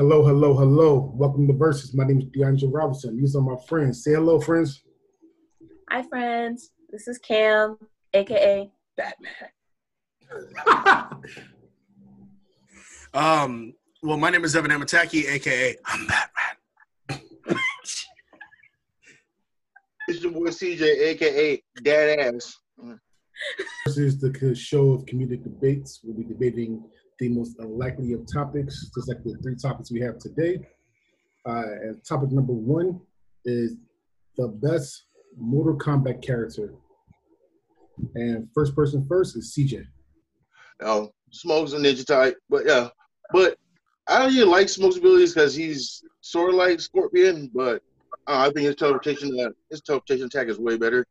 Hello, hello, hello. Welcome to Versus. My name is DeAndre Robinson. These are my friends. Say hello, friends. Hi, friends. This is Cam, aka Batman. Um, well, my name is Evan Amataki, aka I'm Batman. It's your boy CJ, aka Dad Ass. This is the show of comedic debates. We'll be debating the most unlikely of topics, just like the three topics we have today. Uh, and topic number one is the best Mortal Kombat character. And first person first is CJ. Um, Smoke's a ninja type, but yeah, but I don't really like Smoke's abilities because he's sort of like Scorpion, but uh, I think his teleportation uh, his teleportation attack is way better.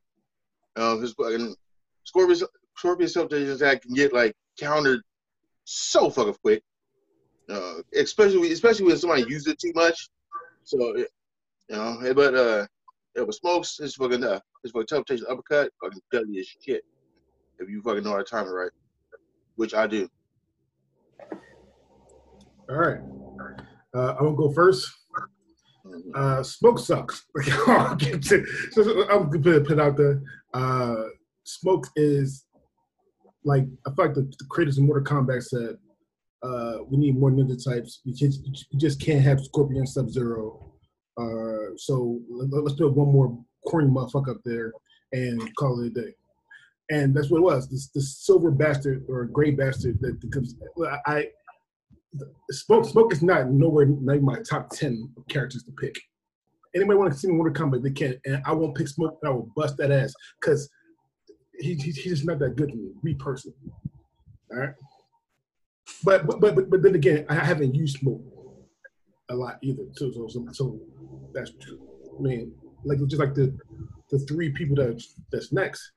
Uh, his fucking Scorpion's Scorpion's teleportation attack can get like countered so fucking quick, uh, especially especially when somebody uses it too much. So you know, but uh, yeah, but Smokes his fucking uh, his fucking teleportation uppercut fucking deadly as shit if you fucking know how to time it right, which I do. All right. Uh, I'm gonna go first. Mhm. Uh, smoke sucks. I'll get to- so I'm gonna put it out there. Uh, smoke is like I feel like the, the creators of Mortal Kombat said uh, we need more ninja types. You just, you just can't have Scorpion Sub Zero. Uh, so let, us put one more corny motherfucker up there and call it a day. And that's what it was. This, this silver bastard or gray bastard that becomes. I, Smoke Smoke is not nowhere near my top ten characters to pick. Anybody want to see me Mortal Kombat, they can't. and I won't pick Smoke. I will bust that ass because he, he, he's just not that good to me, me personally. All right, but but but but, but then again, I haven't used Smoke a lot either. So so so, so that's true. I mean, like just like the the three people that that's next.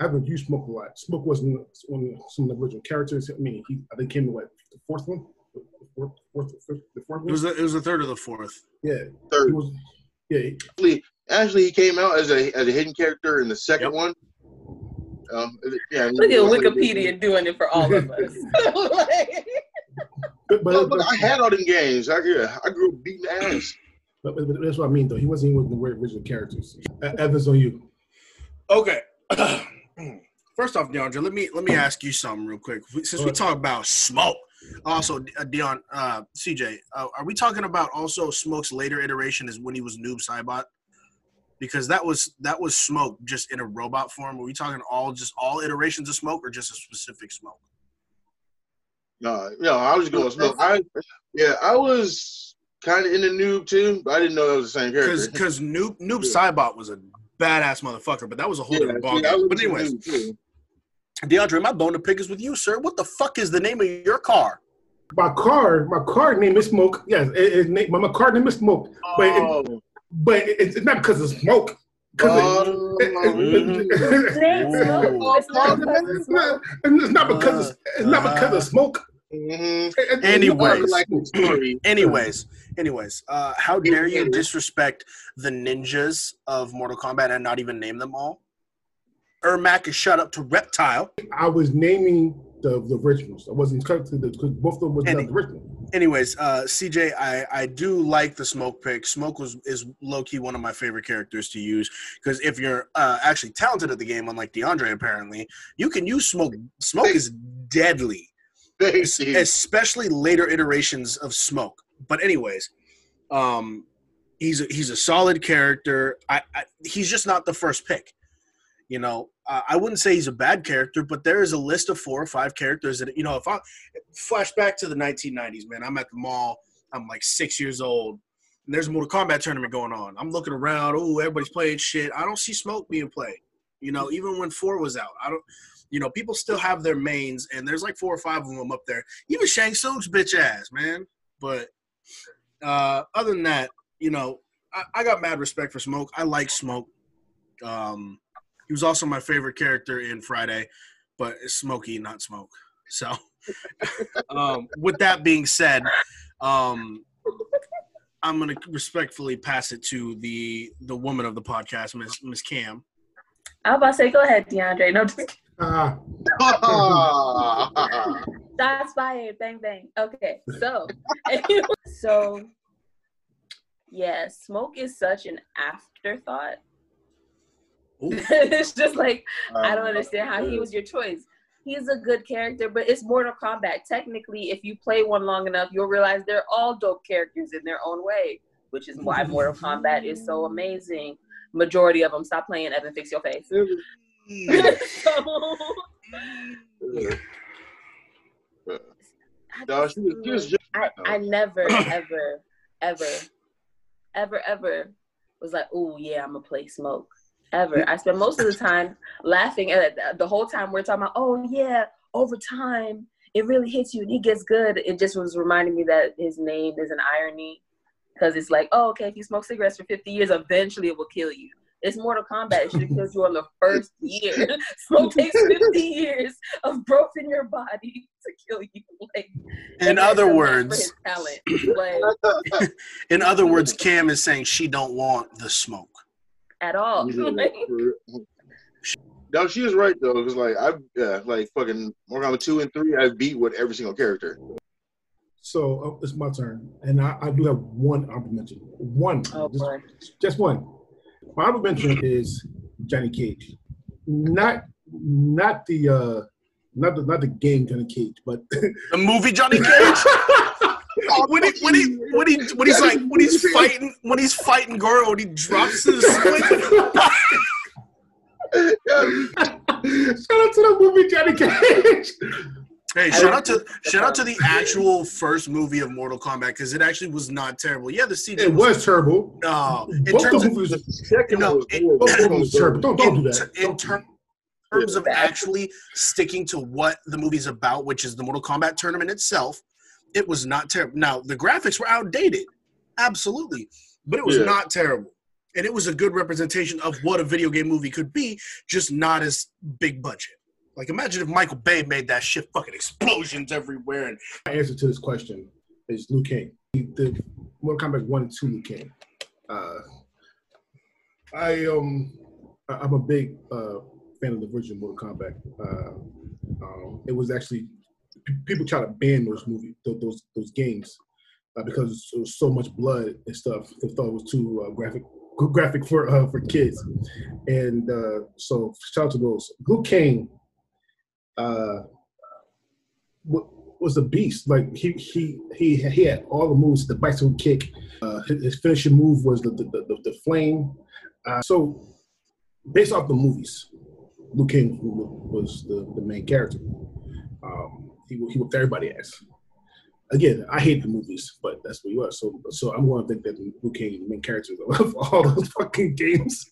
I haven't used Smoke a lot. Smoke wasn't one of some of the original characters. I mean, he I think came to what the fourth one, the fourth, fourth, fifth, the fourth one. It was the, it was the third or the fourth. yeah, Third. was. Yeah, actually, actually, he came out as a as a hidden character in the second Yep. one. Um, yeah, Look at Wikipedia doing it for all of us. but, but, Look, but, I had all them games. I, yeah, I grew up beating ass. but, but, but that's what I mean, though. He wasn't even with the original characters. Evans on you. Okay. First off, DeAndre, let me let me ask you something real quick. Since we talk about smoke, also uh, Deon, uh, CJ, uh, are we talking about also Smoke's later iteration is when he was Noob Saibot? Because that was that was Smoke just in a robot form. Are we talking all just all iterations of Smoke or just a specific Smoke? No, no, I was going smoke. I yeah, I was kind of in the noob too, but I didn't know that was the same Because character. because Noob Noob Yeah. Saibot was a badass motherfucker, but that was a whole Yeah, different ballgame. see, I was But in the anyways. DeAndre, my bone to pick is with you, sir. What the fuck is the name of your car? My car, my car name is Smoke. Yes, it, it, name- my, my car name is Smoke. But it, Oh, but it's not because of smoke. Because it, it. It's not because of it's smoke. not, it's not because of, it's not because of smoke. mhm. It- it- Anyways. like. Anyways, anyways, uh, how dare you disrespect the ninjas of Mortal Kombat and not even name them all? Ermac is shut up to Reptile. I was naming the, the originals. I wasn't cut to the because both of them was not Any- the original. Anyways, uh, CJ, I, I do like the smoke pick. Smoke was is low key one of my favorite characters to use because if you're uh, actually talented at the game, unlike DeAndre apparently, you can use smoke. Smoke is deadly. Especially later iterations of Smoke. But anyways, um, he's a, he's a solid character. I, I he's just not the first pick. You know, uh, I wouldn't say he's a bad character, but there is a list of four or five characters that you know. If I flash back to the 1990s, man, I'm at the mall. I'm like six years old. And there's a Mortal Kombat tournament going on. I'm looking around. Oh, everybody's playing shit. I don't see Smoke being played. You know, even when four was out, I don't. You know, people still have their mains, and there's like four or five of them up there. Even Shang Tsung's bitch ass, man. But uh, other than that, you know, I, I got mad respect for Smoke. I like Smoke. Um, he was also my favorite character in Friday, but it's Smokey, not Smoke. So, um, with that being said, um, I'm gonna respectfully pass it to the the woman of the podcast, Miss Miss Cam. I was about to say, go ahead, DeAndre. No, just kidding. Ah, Shots fired. Bang, bang. Okay, so, So, yeah, smoke is such an afterthought. Ooh. it's just like I don't Um, understand how he was your choice. He's a good character, but it's Mortal Kombat. Technically, if you play one long enough, you'll realize they're all dope characters in their own way, which is why Mortal Kombat is so amazing. Majority of them stop playing Evan, fix your face. so, Yeah. No, she was, she was just I, I never, ever, ever, ever, ever was like, oh yeah, I'm gonna play smoke. Ever. I spent most of the time laughing at it. The whole time we're talking about, oh yeah, over time it really hits you and he gets good. It just was reminding me that his name is an irony. Because it's like, oh, okay, if you smoke cigarettes for 50 years, eventually it will kill you. It's Mortal Kombat. It should have killed you on the first year. Smoke takes 50 years of growth in your body to kill you. Like, In other words. Like, in other words, Cam is saying she don't want the smoke. At all. Like, No, she was right though, because like I yeah, like fucking Mortal Kombat two and three, I beat with every single character. So uh, it's my turn, and I, I do have one honorable mention. One, oh just, just one. My honorable mention is Johnny Cage, not not the uh, not the not the game Johnny Cage, but The movie Johnny Cage. when he when he when he when he's like when he's fighting when he's fighting Goro and he drops his swing. shout out to the movie Johnny Cage. Hey, shout out to shout out to the actual first movie of Mortal Kombat because it actually was not terrible. Yeah, the CG It was terrible. no in Both terms the of movies, The second No, was it- horrible. both movies was terrible. Don't don't do in, that. in Don't do ter- that. terms of actually sticking to what the movie's about, which is the Mortal Kombat tournament itself, it was not terrible. Now the graphics were outdated, absolutely, but it was Yeah. not terrible, and it was a good representation of what a video game movie could be, just not as big budget. Like imagine if Michael Bay made that shit fucking explosions everywhere and My answer to this question is Liu Kang. The Mortal Kombat one and two Liu Kang. Uh, I um I- I'm a big uh, fan of the original Mortal Kombat. Uh, um, it was actually p- people try to ban those movies, those those games, uh, because it was so much blood and stuff. They thought it was too uh, graphic graphic for uh, for kids, and uh, so shout out to those. Liu Kang. Uh, was a beast. Like he he he he had all the moves. The bicycle kick. Uh, his, finishing move was the the, the, the flame. So based off the movies, Liu Kang was the, the main character. He he whipped everybody ass. Again, I hate the movies, but that's what he was. So so I'm going to think that Liu Kang the main character of all those fucking games.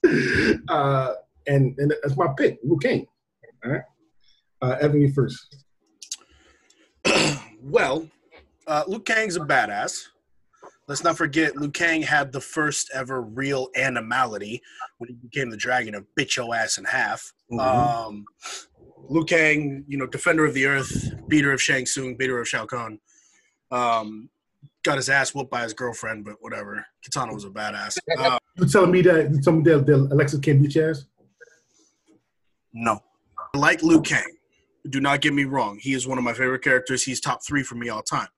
Uh, and and that's my pick, Liu Kang. All right. Uh, Evan, you first. well, uh, Liu Kang's a badass. Let's not forget, Liu Kang had the first ever real animality when he became the dragon of bit your ass in half. Um, Liu Kang, you know, defender of the earth, beater of Shang Tsung, beater of Shao Kahn. Um, got his ass whooped by his girlfriend, but whatever. Kitana was a badass. Uh, You telling me that you telling me that, that Alexis can't beat your ass? no. I like Liu Kang. Do not get me wrong. He is one of my favorite characters. He's top three for me all time.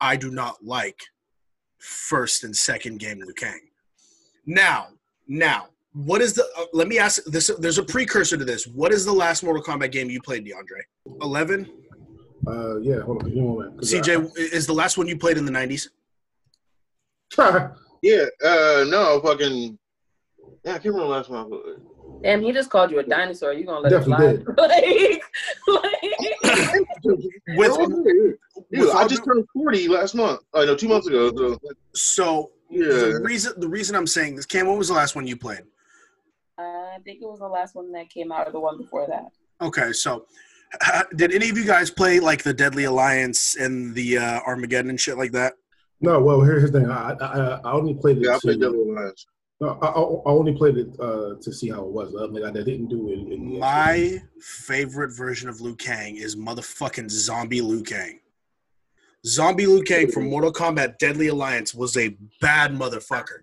I do not like first and second game Liu Kang. Now, now, what is the? Uh, let me ask this. There's a precursor to this. What is the last Mortal Kombat game you played, DeAndre? Eleven. Uh, yeah. Hold on. Give me a moment. 'cause CJ is the last one you played in the nineties. I- Yeah, uh, no, fucking. Yeah, I can't remember the last one. I played. Damn, he just called you a dinosaur. You gonna let it Definitely fly? like, like, With, Dude, with I just turned 40 last month. I know, two months ago. So, so yeah. the reason the reason I'm saying this, Cam, when was the last one you played? I think it was the last one that came out, or the one before that. Okay, so did any of you guys play like the Deadly Alliance and the uh, Armageddon and shit like that? no. Well, here's the thing. I I, I- I only played it. Yeah, I played Devil Alliance. No, I, I I only played it uh, to see how it was. I, mean, I didn't do it. in- My favorite version of Liu Kang is motherfucking Zombie Liu Kang. Zombie Liu Kang from Mortal Kombat Deadly Alliance was a bad motherfucker.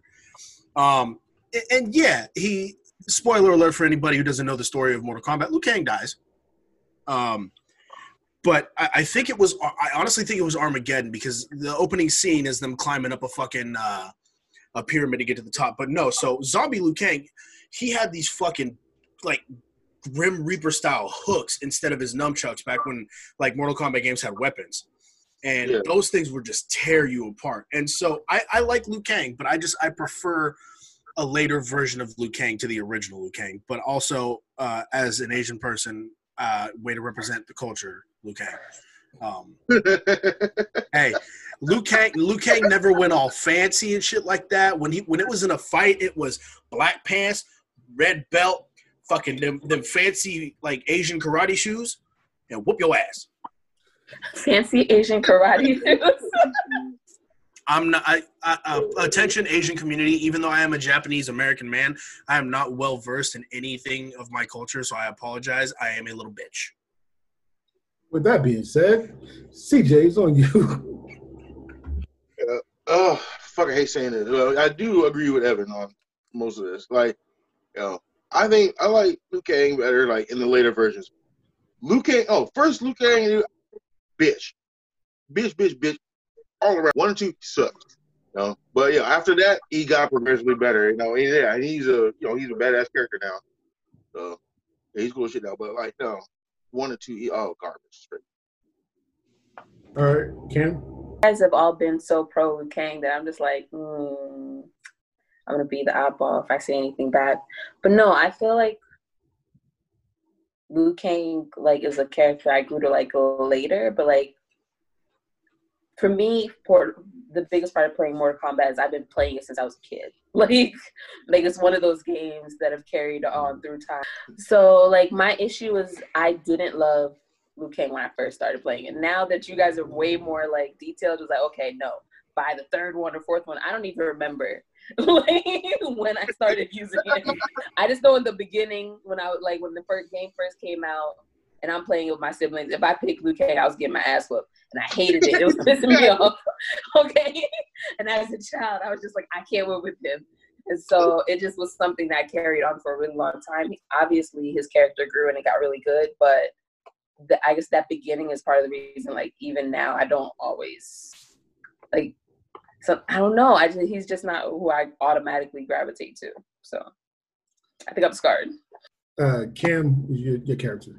Um, a- and yeah, he spoiler alert for anybody who doesn't know the story of Mortal Kombat, Liu Kang dies. Um, but I, I think it was. I honestly think it was Armageddon because the opening scene is them climbing up a fucking uh, a pyramid to get to the top. But no, so Zombie Liu Kang, he had these fucking like Grim Reaper style hooks instead of his nunchucks back when like Mortal Kombat games had weapons. And Yeah. those things would just tear you apart. And so I, I like Liu Kang, but I just I prefer a later version of Liu Kang to the original Liu Kang. But also uh, as an Asian person, uh, way to represent the culture, Liu Kang. Um, hey, Liu Kang, Liu Kang never went all fancy and shit like that. When he when it was in a fight, it was black pants, red belt, fucking them, them fancy like Asian karate shoes, and whoop your ass. Fancy Asian karate shoes. I'm not. I, I, uh, attention, Asian community. Even though I am a Japanese American man, I am not well versed in anything of my culture, so I apologize. I am a little bitch. With that being said, CJ, it's on you. Oh, fuck! I hate saying this. Well, I do agree with Evan on most of this. Like, you know, I think I like Liu Kang better, like in the later versions. Liu Kang. Oh, first Liu Kang, bitch, bitch, bitch, bitch, all around. One and two sucks. You know, but yeah, after that, he got progressively better. You know, and yeah, he's a you know he's a badass character now. So yeah, he's cool as shit now. But like, no, one and two, he, oh garbage. Straight. All right, Kim. You guys have all been so pro Liu Kang that I'm just like, hmm, I'm gonna be the oddball if I say anything bad. But no, I feel like Liu Kang like is a character I grew to like later, but like for me, for the biggest part of playing Mortal Kombat is I've been playing it since I was a kid. Like, like it's one of those games that have carried on through time. So like my issue is I didn't love Liu Kang when I first started playing it. Now that you guys are way more like detailed, it's like okay, no. By the third one or fourth one, I don't even remember like when I started using it. I just know in the beginning when I was like when the first game first came out and I'm playing with my siblings. If I picked Liu Kang, I was getting my ass whooped, and I hated it. It was pissing me off. Okay, and as a child, I was just like, I can't win with him. And so it just was something that carried on for a really long time. Obviously, his character grew and it got really good, but the, I guess that beginning is part of the reason. Like even now, I don't always like. So I don't know. I just he's just not who I automatically gravitate to. So I think I'm scarred. Uh, Cam, your, your character.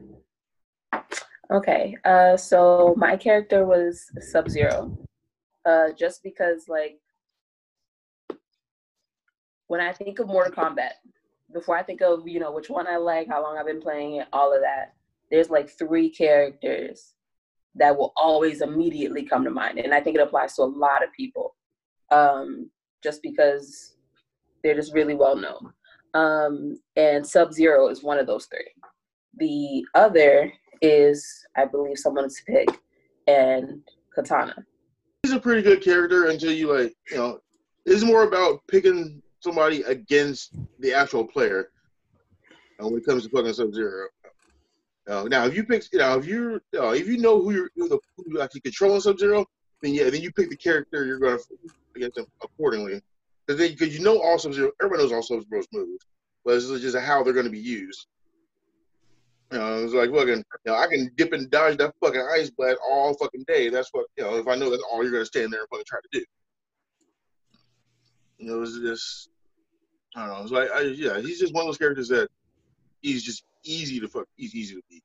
Okay, uh, so my character was Sub Zero, uh, just because like when I think of Mortal Kombat, before I think of you know which one I like, how long I've been playing it, all of that, there's like three characters that will always immediately come to mind, and I think it applies to a lot of people, um, just because they're just really well known. Um, and Sub Zero is one of those three. The other is, I believe, someone's pick, and Kitana. he's a pretty good character until you like, you know, it's more about picking somebody against the actual player. uh, when it comes to fucking Sub Zero. Uh, now, if you pick, you know, if you uh, if you know who you're who, the, who actually controlling Sub Zero, then yeah, then you pick the character you're going to against them accordingly. Because you know all Sub Zero, everybody knows all Sub Zero's moves, but it's just how they're going to be used. You know, it's like fucking, you know, I can dip and dodge that fucking ice blast all fucking day. That's what, you know, if I know that's all you're gonna stand there and fucking try to do. You know, it's just, I don't know. It's like, I, yeah, he's just one of those characters that he's just easy to fuck. He's easy to beat.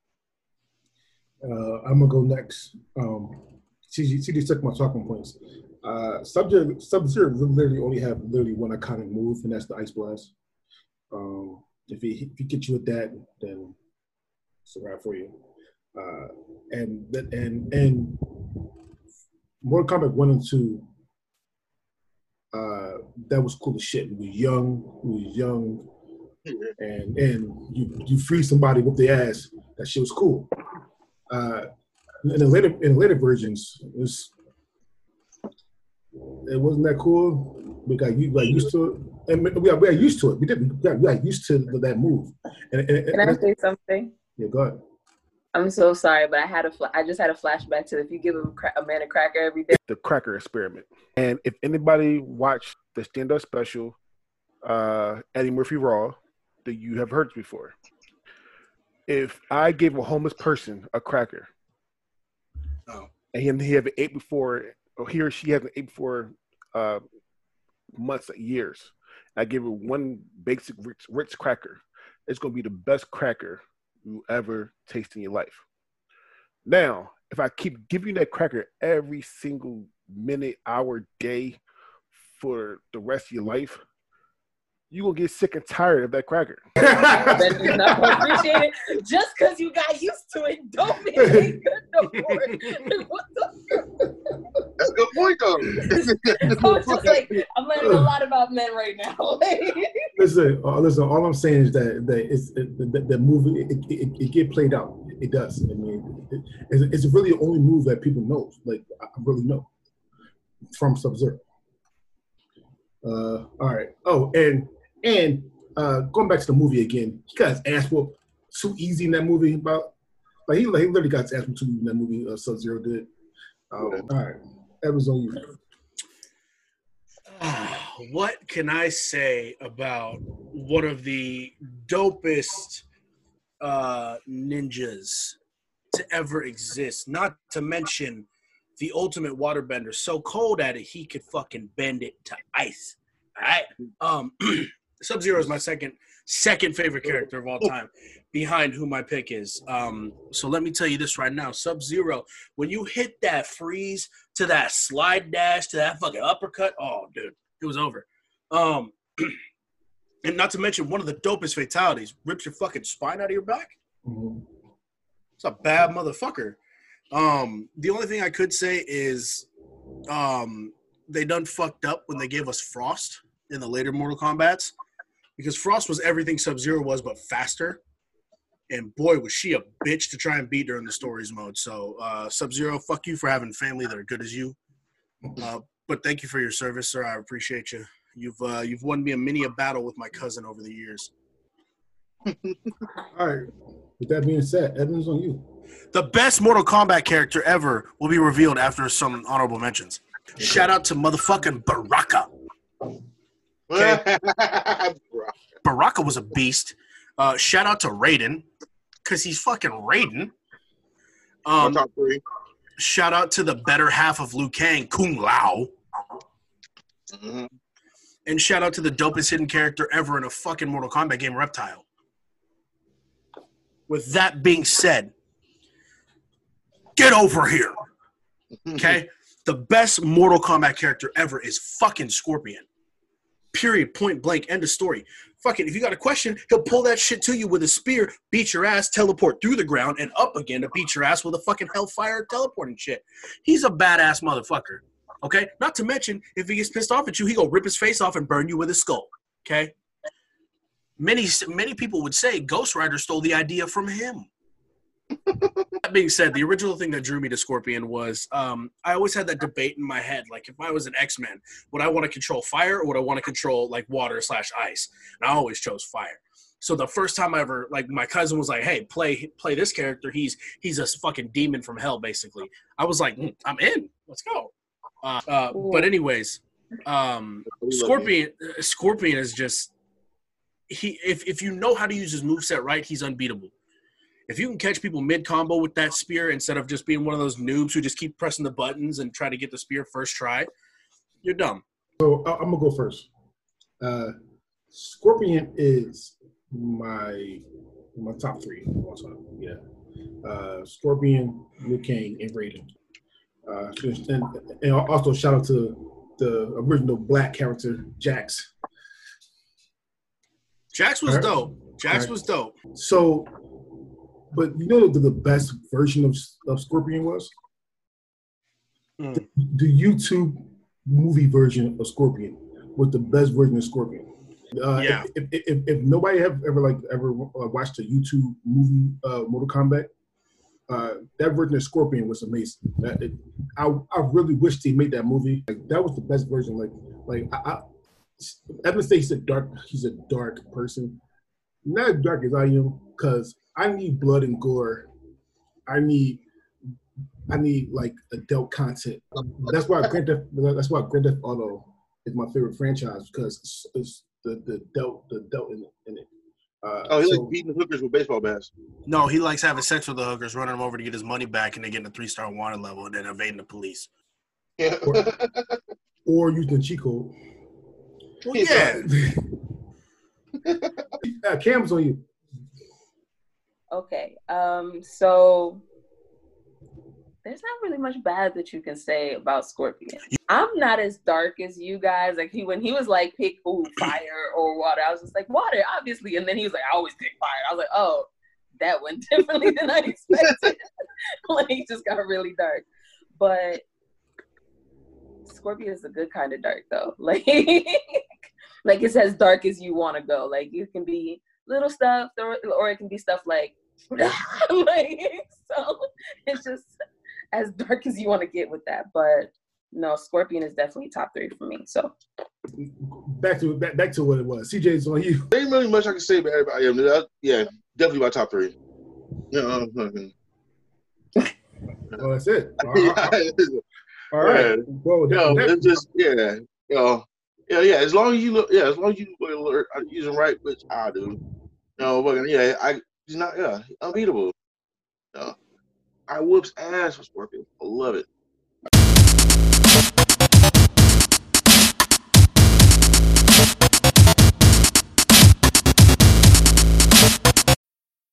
Uh, I'm gonna go next. Um, CJ, CJ took my talking points. Uh, Sub Zero literally only have literally one iconic move, and that's the Ice Blast. Um, if he if he gets you with that, then wrap for you. Uh, and that and and Mortal Kombat one and two. Uh, that was cool as shit. We was young. We was young and and you you free somebody with the ass. That shit was cool. Uh, in the later in the later versions, it was it wasn't that cool. We got you got used to it, and we got, we got used to it. We did we got, we got used to that move. And, and, Can I say something? Yeah, go ahead. I'm so sorry, but I had a fla- I just had a flashback to if you give a, cra- a man a cracker every day. the cracker experiment. And if anybody watched the stand up special, uh, Eddie Murphy Raw, that you have heard before, if I gave a homeless person a cracker oh. and he, he haven't ate before, or he or she hasn't ate before uh, months, years. I give it one basic Ritz, Ritz cracker. It's gonna be the best cracker you ever taste in your life. Now, if I keep giving you that cracker every single minute, hour, day for the rest of your life, you will get sick and tired of that cracker. That is not appreciated. Just because you got used to it, don't mean it ain't good no more. what the That's a good point, though. So it's just like I'm learning a lot about men right now. Listen, uh, listen. All I'm saying is that that it's it, the, the movie it, it, it get played out. It does. I mean, it, it's, it's really the only move that people know. Like I I really know from Sub Zero. Uh, all right. Oh, and and uh, going back to the movie again, he got his ass whooped too easy in that movie. About like he, like, he literally got his ass whooped too easy in that movie. Uh, Sub Zero did. Um, all right, that was on you. what can I say about one of the dopest uh, ninjas to ever exist? Not to mention the ultimate waterbender, so cold at it he could fucking bend it to ice. All right. Um, Sub Zero is my second second favorite character of all time, behind who my pick is. Um, so let me tell you this right now: Sub Zero, when you hit that freeze to that slide dash to that fucking uppercut, oh dude, it was over. Um, and not to mention one of the dopest fatalities rips your fucking spine out of your back. Mhm. It's a bad motherfucker. Um, the only thing I could say is, um, they done fucked up when they gave us Frost in the later Mortal Kombat's, because Frost was everything Sub Zero was, but faster. And boy, was she a bitch to try and beat during the stories mode. So, uh, Sub Zero, fuck you for having family that are good as you. Uh, but thank you for your service, sir. I appreciate you. You've uh, you've won me a mini a battle with my cousin over the years. All right. With that being said, Evans on you. The best Mortal Kombat character ever will be revealed after some honorable mentions. Shout out to motherfucking Baraka. Baraka was a beast. Uh, shout out to Raiden, because he's fucking Raiden. Um, top three. shout out to the better half of Liu Kang, Kung Lao. Mhm. And shout out to the dopest hidden character ever in a fucking Mortal Kombat game, Reptile. With that being said, get over here. Okay? the best Mortal Kombat character ever is fucking Scorpion. Period. Point blank. End of story. Fucking, if you got a question, he'll pull that shit to you with a spear, beat your ass, teleport through the ground, and up again to beat your ass with a fucking hellfire teleporting shit. He's a badass motherfucker. Okay? Not to mention, if he gets pissed off at you, he go rip his face off and burn you with his skull. Okay? Many many people would say Ghost Rider stole the idea from him. That being said, the original thing that drew me to Scorpion was um, I always had that debate in my head. Like, if I was an X Men, would I want to control fire or would I want to control like water slash ice? And I always chose fire. So the first time I ever like my cousin was like, "Hey, play play this character. He's he's a fucking demon from hell, basically." I was like, "Mm, "I'm in. Let's go." Uh, uh, but anyways, um, Scorpion uh, Scorpion is just he if if you know how to use his moveset right, he's unbeatable. If you can catch people mid combo with that spear instead of just being one of those noobs who just keep pressing the buttons and try to get the spear first try, you're dumb. So I'm gonna go first. Uh, Scorpion is my my top three of all time. Yeah, uh, Scorpion, Liu Kang, and Raiden. Uh, and, and also shout out to the original black character Jax. Jax was Alright. dope. Jax Alright. was dope. So, but you know what the, the best version of of Scorpion was Mm. the YouTube movie version of Scorpion was the best version of Scorpion. Uh, Yeah. If, if, if, if nobody have ever like ever uh, watched a YouTube movie, uh, Mortal Kombat, uh, that version of Scorpion was amazing. That it, I I really wish they made that movie. Like that was the best version. Like like I, I Evan say he's a dark he's a dark person. Not as dark as I am, because I need blood and gore. I need I need like adult content. That's why Grand Theft, that's why Grand Theft Auto is my favorite franchise because it's, it's the the adult the adult in, in it. Uh, Oh, he so- like beating the hookers with baseball bats. No, he likes having sex with the hookers, running them over to get his money back, and then getting a three star wanted level, and then evading the police. Yeah. or using the cheat code. Well, yeah. uh, Cam's on you. Okay. Um. So there's not really much bad that you can say about Scorpion. I'm not as dark as you guys. Like he when he was like pick ooh fire or water, I was just like water, obviously. And then he was like, I always pick fire. I was like, oh, that went differently than I expected. like he just got really dark. But Scorpion is a good kind of dark though. Like like it's as dark as you want to go. Like you can be little stuff or, or it can be stuff like like so it's just as dark as you want to get with that. But no, Scorpion is definitely top three for me. So Back to back, back to what it was. CJ's on you. There ain't really much I can say about everybody. Um, that- yeah, definitely my top three. Yeah, um, Oh, that's it. All right. yeah, All right. Yeah. Well, no, it's just yeah, you know, yeah, yeah. As long as you look, yeah, as long as you alert, use them right, which I do. You know, but yeah, I he's not yeah unbeatable. Know, I whoops ass for Scorpion. I love it.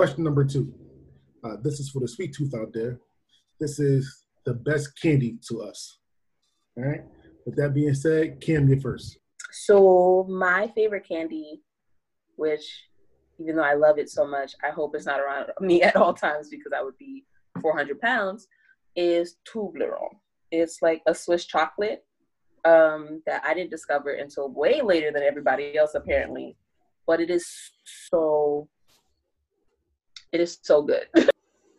Question number two. Uh, this is for the sweet tooth out there. This is the best candy to us. All right. With that being said, Cam, you first. so my favorite candy, which even though I love it so much, I hope it's not around me at all times because I would be 400 pounds, is Toblerone. It's like a Swiss chocolate um, that I didn't discover until way later than everybody else apparently, but it is so it is so good.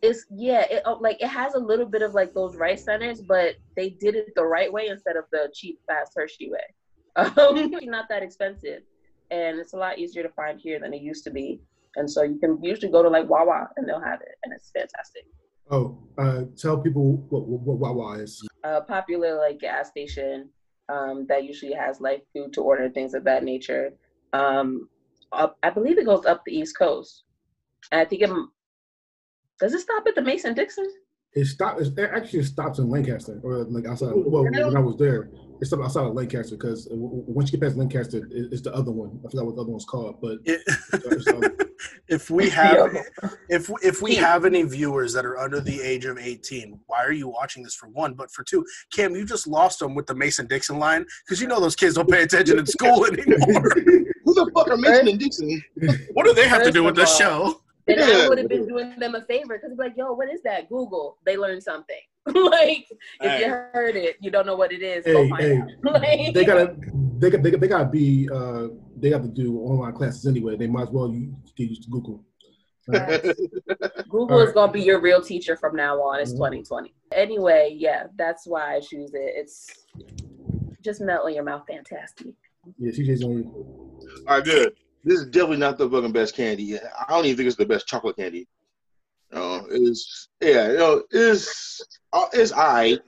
it's yeah, it oh, like it has a little bit of like those rice centers, but they did it the right way instead of the cheap fast Hershey way. Um, not that expensive, and it's a lot easier to find here than it used to be. And so you can usually go to like Wawa and they'll have it, and it's fantastic. Oh, uh, tell people what what, what Wawa is. a popular like gas station um, that usually has like food to order things of that nature. Um, up, I believe it goes up the East Coast. And I think it does it stop at the Mason Dixon. It stop. It actually stops in Lancaster, or like outside. Well, when I was there, it stopped outside of Lancaster because once you get past Lancaster, it's the other one. I forgot what the other one's called, but It- if we have if if we have any viewers that are under the age of 18 why are you watching this for one but for two cam you just lost them with the mason dixon line because you know those kids don't pay attention in school anymore Who the fuck are Mason and Dixon? what do they have to do with of this all- show Then I would have been doing them a favor because like, yo, what is that? Google. They learned something. like if you heard it, you don't know what it is. go hey, find hey, out. Like, they gotta, they got, they, they gotta be, uh, they have to do online classes anyway. They might as well you get used to Google. Google is gonna be your real teacher from now on. It's Mhm. 2020. Anyway, yeah, that's why I choose it. It's just melt in your mouth, fantastic. Yeah, CJ's on you. All right, good. This is definitely not the fucking best candy. I don't even think it's the best chocolate candy. You know, it's yeah, you know, it's uh, it's alright.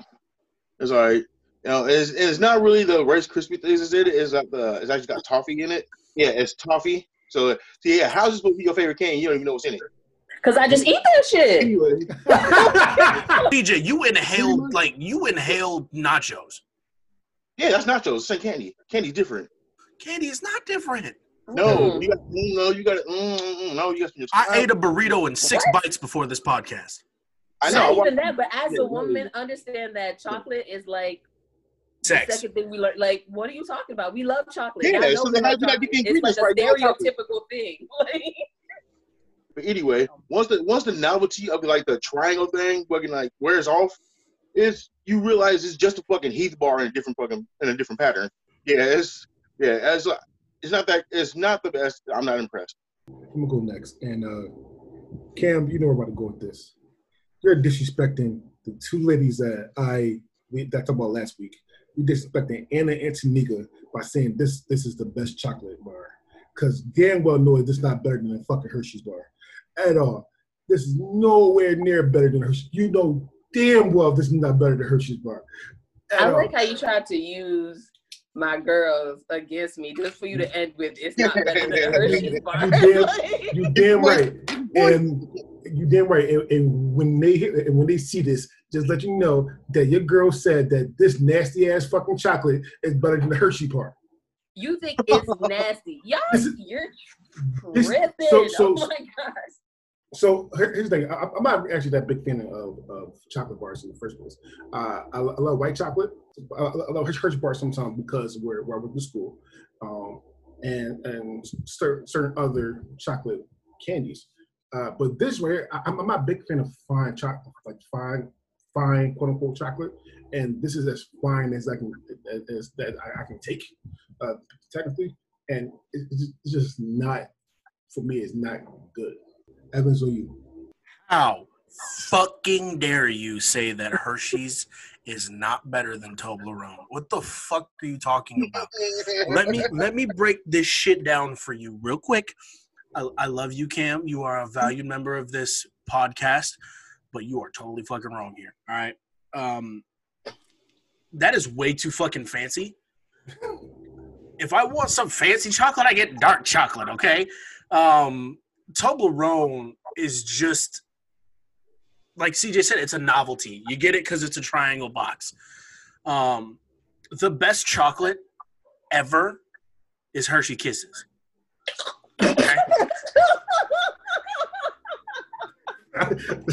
It's alright. You know, it's, it's not really the Rice Krispie things it's in it. It's got the it's actually got toffee in it. Yeah, it's toffee. So, so yeah, how's this supposed to be your favorite candy? You don't even know what's in it. Cause I just eat that shit. Anyway, dj you inhaled like you inhaled nachos yeah, that's nachos. Same candy. Candy's different. candy is not different No, you got mm, no, you got it. Mm, mm, mm, no, you got your. i ate a burrito in six What? bites before this podcast I know. Not wa- even that, but as Yeah, a woman, understand that chocolate is like the sex second thing we learn. Like, what are you talking about? We love chocolate. Yeah, I know so then how do you not chocolate. get the It's like ingredients right there on top of it? stereotypical thing. But anyway, once the once the novelty of like the triangle thing fucking like wears off, is you realize it's just a fucking Heath bar in a different fucking in a different pattern. Yeah, it's yeah, it's it's not that it's not the best. I'm not impressed. I'm gonna go next. And uh Cam, you know where I'm about to go with this. You're disrespecting the two ladies that I we that talked about last week. You're disrespecting Anna Antoniga by saying this this is the best chocolate bar. Cause damn well know this not better than a fucking Hershey's bar. At all. This is nowhere near better than Hershey's. You know damn well this is not better than Hershey's bar. At I all. like how you tried to use my girls against me just for you to end with it's not better than the Hershey's bar. You damn- you damn right. And you damn right. And, and when they hear, and when they see this, just let you know that your girl said that this nasty ass fucking chocolate is better than the Hershey part. you think it's nasty. Y'all, you're this- tripping. so- so- oh my gosh. So here's the thing. I, I'm not actually that big fan of, of chocolate bars in the first place. Uh, I, I love white chocolate. I, I love Hershey bars sometimes because where, where I went to school, um, and and certain, certain other chocolate candies. Uh, but this way, I, I'm I'm not a big fan of fine chocolate, like fine, fine quote unquote chocolate. And this is as fine as I can as, that I, can take, uh, technically. And it's just not for me. It's not good. Evans you. How fucking dare you say that Hershey's is not better than Toblerone? What the fuck are you talking about? let me let me break this shit down for you real quick. I, I love you, Cam. You are a valued member of this podcast, but you are totally fucking wrong here. All right. Um, that is way too fucking fancy. If I want some fancy chocolate, I get dark chocolate. Okay. Um, Toblerone is just like CJ said, it's a novelty. You get it because it's a triangle box. Um, the best chocolate ever is Hershey Kisses. Okay?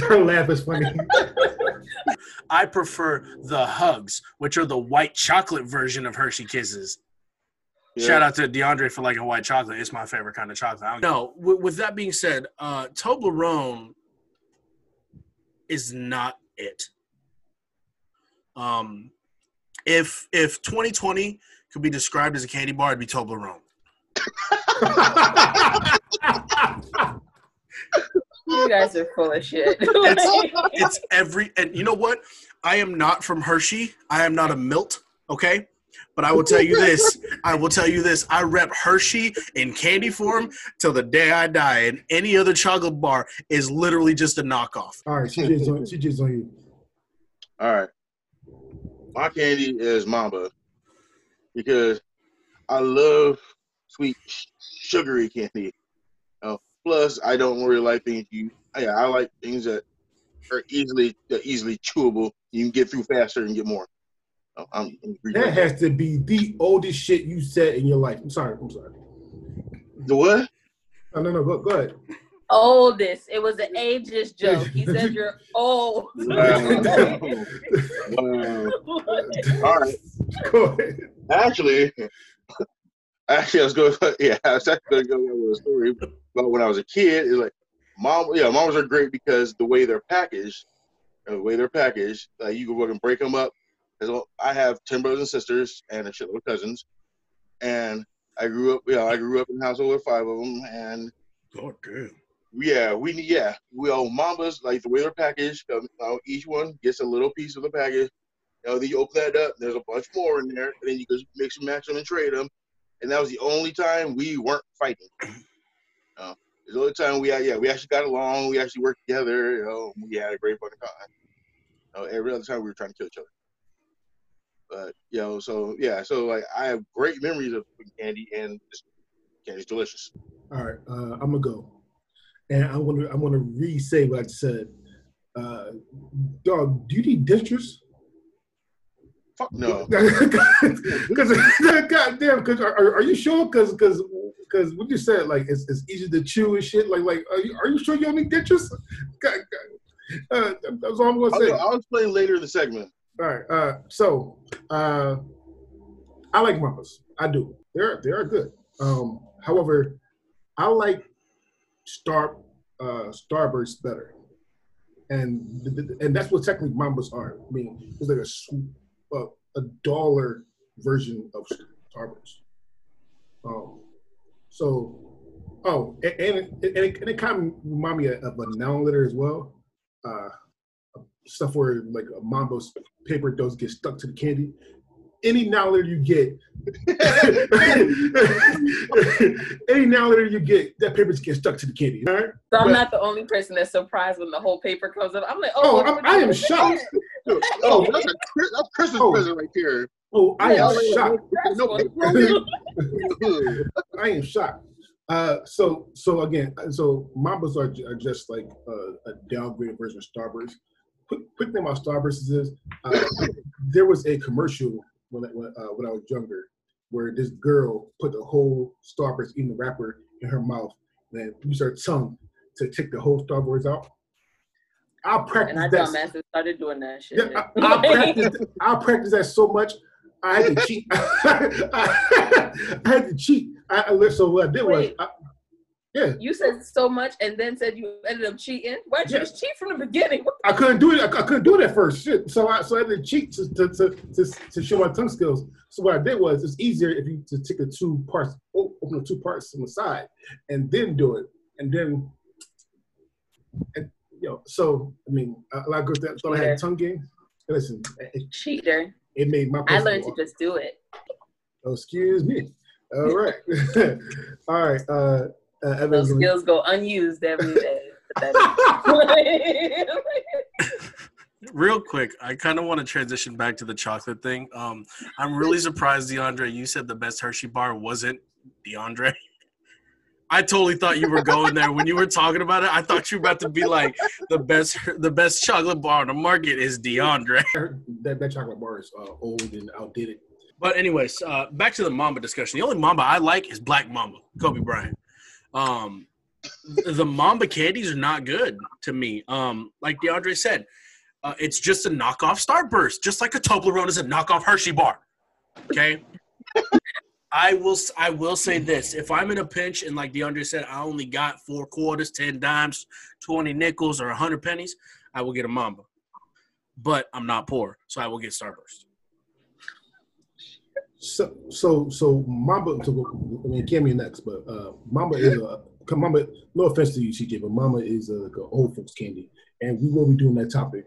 Her laugh is funny. I prefer the Hugs, which are the white chocolate version of Hershey Kisses. Yeah. Shout out to DeAndre for liking white chocolate. It's my favorite kind of chocolate. I don't- No, with, with that being said, uh, Toblerone is not it. Um, if if 2020 could be described as a candy bar, it'd be Toblerone. You guys are full of shit. It's every and you know what? I am not from Hershey. I am not a Milt. Okay. But I will tell you this. I will tell you this. I rep Hershey in candy form till the day I die, and any other chocolate bar is literally just a knockoff. All right, CJ's on, CJ's on you. All right. My candy is Mamba because I love sweet, sh- sugary candy. Uh, plus, I don't really like things you. Yeah, I like things that are easily that easily chewable. You can get through faster and get more. Oh, I'm, I'm That with that. has to be the oldest shit you said in your life. I'm sorry. I'm sorry. the what? No, no, no. Go, go ahead. Oldest. It was an ageist joke. He said you're old. Wow. Wow. All right. Go ahead. Actually, actually, I was going. Yeah, I was actually going to go with a story about when I was a kid. It's like, mom, yeah, moms are great because the way they're packaged, uh, the way they're packaged, like you can fucking break them up. 'Cause I have ten brothers and sisters and a shitload of cousins, and I grew up. Yeah, I grew up in a household with five of them, and God damn. yeah, we yeah we all mambas like the way they're packaged. Um, uh, each one gets a little piece of the package. You know, then you open that up. There's a bunch more in there, and then you just mix and match them and trade them. And that was the only time we weren't fighting. Uh, it's the only time we had, yeah we actually got along. We actually worked together. You know, we had a great fucking time. You know, every other time we were trying to kill each other. But you know, so yeah, so like I have great memories of candy, and candy's delicious. All right. Uh, I'm gonna go, and I'm gonna I'm gonna re-say what I said. Uh, dog, do you need dentures? Fuck no. Because goddamn, because are, are, you sure? Because because because what you said like it's, it's easy to chew and shit. Like like are you, are you sure you don't need dentures? God, God. Uh, that's all I'm gonna I'll, say. I'll explain later in the segment. All right. Uh, so uh, I like Mambas. I do. They're they are good. Um, however, I like Star uh, Starburst better. and and that's what technically Mambas are. I mean, it's like a a, a dollar version of Starburst. Um, so, oh, and and it, and it, and it kind of remind me of a Now and Later as well. Uh, stuff where like a Mamba's paper does get stuck to the candy. Any now letter you get, any now letter you get, that paper gets stuck to the candy. All right? So I'm But- not the only person that's surprised when the whole paper comes up. I'm like, Oh, oh, I'm, I am shocked. Oh, that's a that's Christmas Oh. present right there. Oh, I Yeah, am like, shocked. That's No one- I am shocked. Uh, so so again, so Mambas are, are just like uh, a downgraded version of Starburst. Quick, quick thing about Starburst is uh, there was a commercial when I, when, uh, when I was younger where this girl put the whole Starburst in the wrapper in her mouth and then used her tongue to take the whole Starburst out. I'll practice and I that. dumbasses started doing that shit. Yeah, I, I practiced. I practiced that so much. I had to cheat. I, had to cheat. I, I so what I did was, I, yeah, You said so much and then said you ended up cheating. Why'd you Yeah. just cheat from the beginning? I couldn't do it. I, I couldn't do it at first. Shit. So I so I had to cheat to to, to, to, to show my tongue skills. So what I did was it's easier if you to take the two parts, open the two parts on the side, and then do it, and then, and you know. So I mean, a lot of girls that thought I had tongue game. Listen, it, Cheater. it made my. I learned to just do it. Oh, excuse me. All right. All right. Uh, uh, Those Evans. skills go unused every day. Real quick, I kind of want to transition back to the chocolate thing. Um, I'm really surprised, DeAndre, you said the best Hershey bar wasn't DeAndre. I totally thought you were going there when you were talking about it. I thought you were about to be like the best, the best chocolate bar on the market is DeAndre. that, that chocolate bar is uh, old and outdated. But anyways, uh, back to the Mamba discussion. The only Mamba I like is Black Mamba, Kobe Bryant. Um, the Mamba candies are not good to me. Um, like DeAndre said, uh, it's just a knockoff Starburst, just like a Toblerone is a knockoff Hershey bar. Okay. I will. I will say this: if I'm in a pinch and, like DeAndre said, I only got four quarters, ten dimes, twenty nickels, or hundred pennies, I will get a Mamba. But I'm not poor, so I will get Starburst. So, so, so Mamba. So, I mean, Cammy next, but uh, Mamba is a. Mamba, no offense to you, CJ, but Mamba is a, like a old folks candy, and we will be doing that topic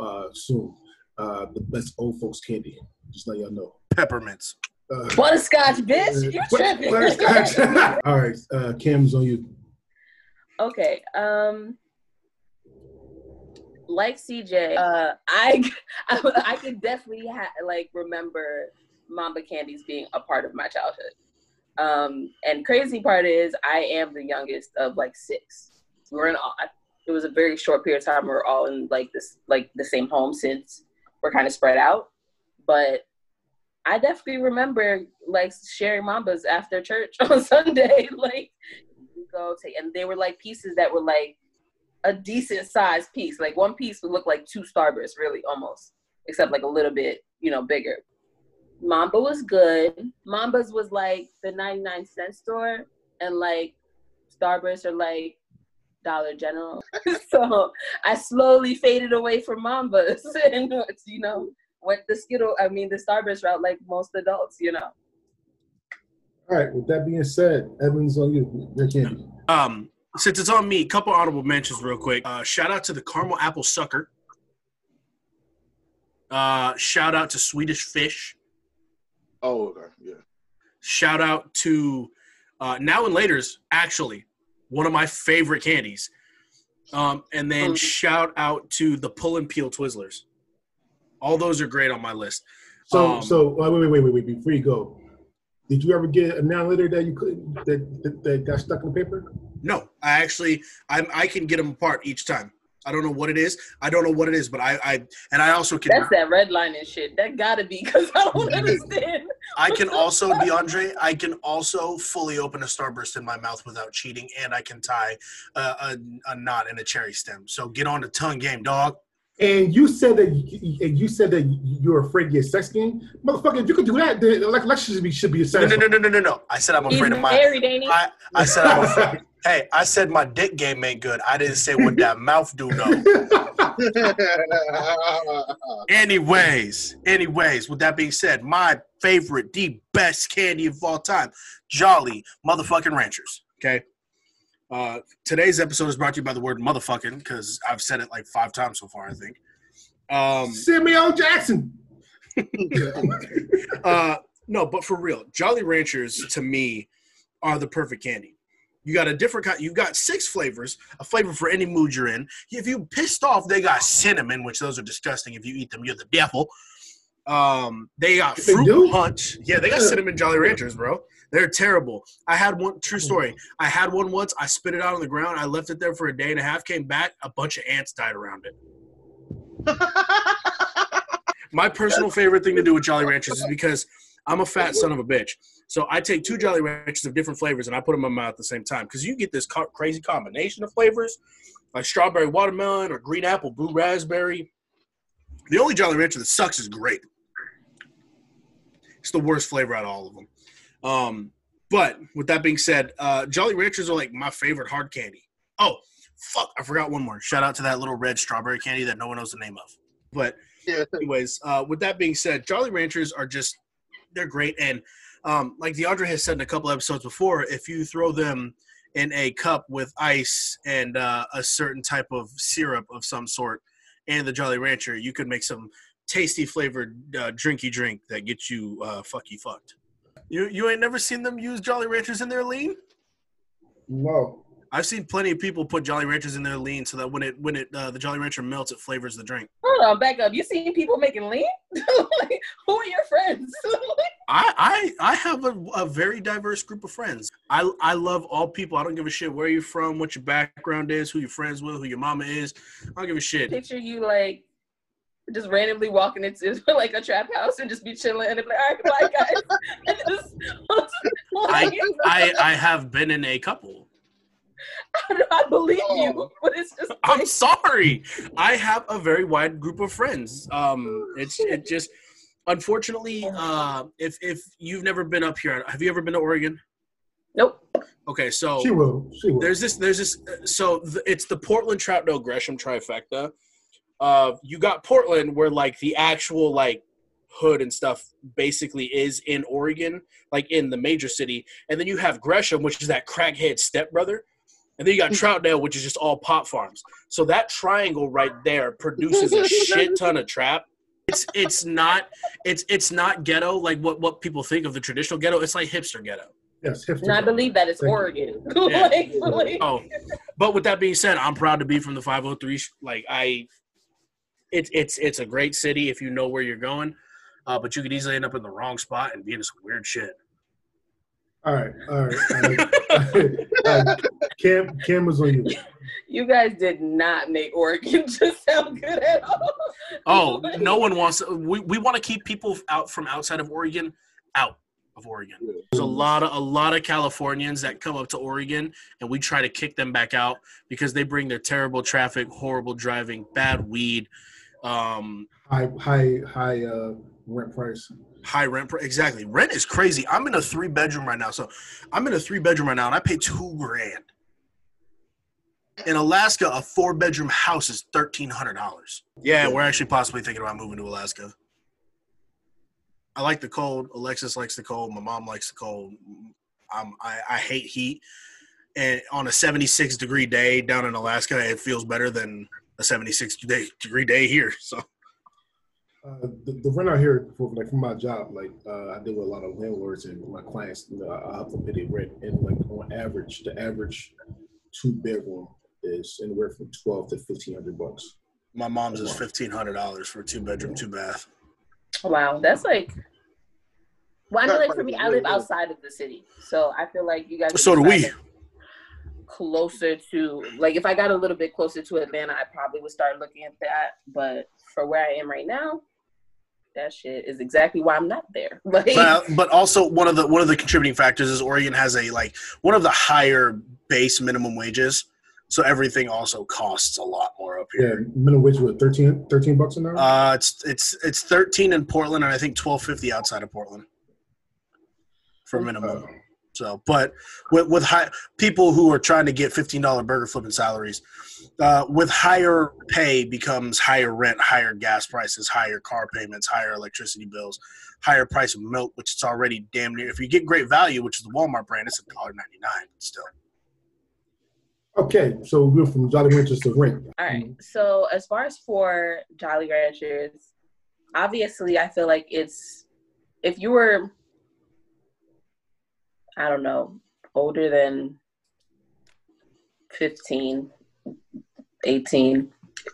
uh, soon. Uh, the best old folks candy. Just let y'all know. Peppermints. Uh, Butterscotch, bitch. You tripping. butterscotch. All right, uh, Cam's on you. Okay. Um like CJ, uh I I, I could definitely ha- like remember Mamba candies being a part of my childhood. Um and crazy part is I am the youngest of like six. We're in all it was a very short period of time we we're all in like this like the same home since we're kind of spread out. But I definitely remember like sharing mambas after church on Sunday. Like go take and they were like pieces that were like a decent sized piece. Like one piece would look like two Starbursts, really almost, except like a little bit, you know, bigger. Mamba was good. Mamba's was like the 99 cent store, and like Starburst are like Dollar General. so I slowly faded away from Mambas and, you know, went the Skittle, I mean, the Starburst route like most adults, you know. All right. With that being said, Evans on you. Your candy. Um, since it's on me, a couple honorable mentions real quick. Uh, shout out to the caramel apple sucker. Uh, shout out to Swedish fish. Oh, okay, yeah. Shout out to uh, now and later's actually one of my favorite candies. Um, and then Mm. shout out to the pull and peel Twizzlers. All those are great on my list. So, Um, so wait, wait, wait, wait, wait. Before you go, did you ever get a now later that you couldn't that, that that got stuck in the paper? No, I actually I I can get them apart each time. I don't know what it is. I don't know what it is, but I I and I also can That's that red line and shit. That gotta be because I don't understand. I can also, DeAndre, I can also fully open a starburst in my mouth without cheating, and I can tie a, a, a knot in a cherry stem. So get on the tongue game, dog. And you said that you, and you said that you're afraid to get sex game, motherfucker. If you could do that, then like Lexus should be should be a No, sex. no, no, no, no, no, no. I said I'm He's afraid of my. married, ain't he? I, I said I'm afraid. Hey, I said my dick game ain't good. I didn't say what that mouth do though. Anyways, anyways, with that being said, my favorite, the best candy of all time, Jolly motherfucking Ranchers. Okay. Uh, today's episode is brought to you by the word motherfucking because I've said it like five times so far, I think. Um, Samuel Jackson. uh, no, but for real, Jolly Ranchers to me are the perfect candy. You got a different kind. You got six flavors, a flavor for any mood you're in. If you pissed off, they got cinnamon, which those are disgusting. If you eat them, you're the devil. Um, they got fruit punch. Yeah, they got cinnamon Jolly Ranchers, bro. They're terrible. I had one. True story. I had one once. I spit it out on the ground. I left it there for a day and a half. Came back, a bunch of ants died around it. My personal favorite thing to do with Jolly Ranchers is because I'm a fat son of a bitch. So I take two Jolly Ranchers of different flavors and I put them in my mouth at the same time because you get this co- crazy combination of flavors, like strawberry watermelon or green apple blue raspberry. The only Jolly Rancher that sucks is grape. It's the worst flavor out of all of them. Um, but with that being said, uh, Jolly Ranchers are like my favorite hard candy. Oh, fuck! I forgot one more. Shout out to that little red strawberry candy that no one knows the name of. But Yeah. anyways, uh, with that being said, Jolly Ranchers are just they're great, and um, like DeAndre has said in a couple episodes before, if you throw them in a cup with ice and uh, a certain type of syrup of some sort, and the Jolly Rancher, you could make some tasty flavored uh, drinky drink that gets you uh, fucky fucked. You you ain't never seen them use Jolly Ranchers in their lean? No. I've seen plenty of people put Jolly Ranchers in their lean so that when it when it uh, the Jolly Rancher melts, it flavors the drink. Hold on, back up. You seen people making lean? like, who are your friends? I I I have a, a very diverse group of friends. I I love all people. I don't give a shit where you're from, what your background is, who you're friends with, who your mama is. I don't give a shit. Picture you like just randomly walking into like a trap house and just be chilling and be like, all right, bye guys. I, I I have been in a couple. I believe you, but it's just I'm sorry. I have a very wide group of friends. Um, it's it just unfortunately, uh, if if you've never been up here, have you ever been to Oregon? nope. Okay, so She will. She will. there's this there's this so th- it's the portland troutdale gresham trifecta uh you got portland where like the actual like hood and stuff basically is in oregon like in the major city and then you have gresham which is that crackhead stepbrother and then you got troutdale which is just all pot farms so that triangle right there produces a shit ton of trap it's it's not it's it's not ghetto like what what people think of the traditional ghetto it's like hipster ghetto yes. hipster. And I believe that it's Thank you. Oregon. Yeah. like, like, Oh, but with that being said, I'm proud to be from the 503. Like I, it's it's it's a great city if you know where you're going, uh, but you could easily end up in the wrong spot and be in some weird shit. All right. All right. All right. All right. Cam, Cam was on you. you guys did not make Oregon just sound good at all. Oh, no one wants. We we want to keep people out from outside of Oregon out of Oregon. There's a lot of a lot of Californians that come up to Oregon, and we try to kick them back out because they bring their terrible traffic, horrible driving, bad weed. Um, High, high, high uh, rent price. High rent. pr- Exactly. Rent is crazy. I'm in a three bedroom right now. So I'm in a three bedroom right now and I pay two grand. In Alaska, a four bedroom house is $1,300. Yeah, we're actually possibly thinking about moving to Alaska. I like the cold. Alexis likes the cold. My mom likes the cold. Um, I, I hate heat. And on a 76 degree day down in Alaska, it feels better than a 76 day, degree day here. So Uh, the, the rent out here for like for my job, like uh, I deal with a lot of landlords and my clients. You know, I, I have to pay their rent, and like on average, the average two bedroom is anywhere from twelve to fifteen hundred bucks. my mom's is $1,500 for a two bedroom, two bath. Wow, that's like. Well, I know, like for me, I live outside of the city, so I feel like you guys. So do we. Closer to like, if I got a little bit closer to Atlanta, I probably would start looking at that. But for where I am right now, that shit is exactly why I'm not there. Like, but, but also one of the one of the contributing factors is Oregon has a like one of the higher base minimum wages, so everything also costs a lot more up here. Yeah, here. minimum wage was 13, 13 bucks an hour. Uh, it's it's it's thirteen in Portland and I think twelve fifty outside of Portland for minimum. So, but with, with high people who are trying to get fifteen dollar burger flipping salaries, uh, with higher pay becomes higher rent, higher gas prices, higher car payments, higher electricity bills, higher price of milk, which is already damn near. If you get great value, which is the Walmart brand, it's a dollar ninety nine still. Okay, so we're from Jolly Ranchers to Rank. All right. So as far as for Jolly Ranchers, obviously I feel like it's if you were I don't know, older than 15, 18,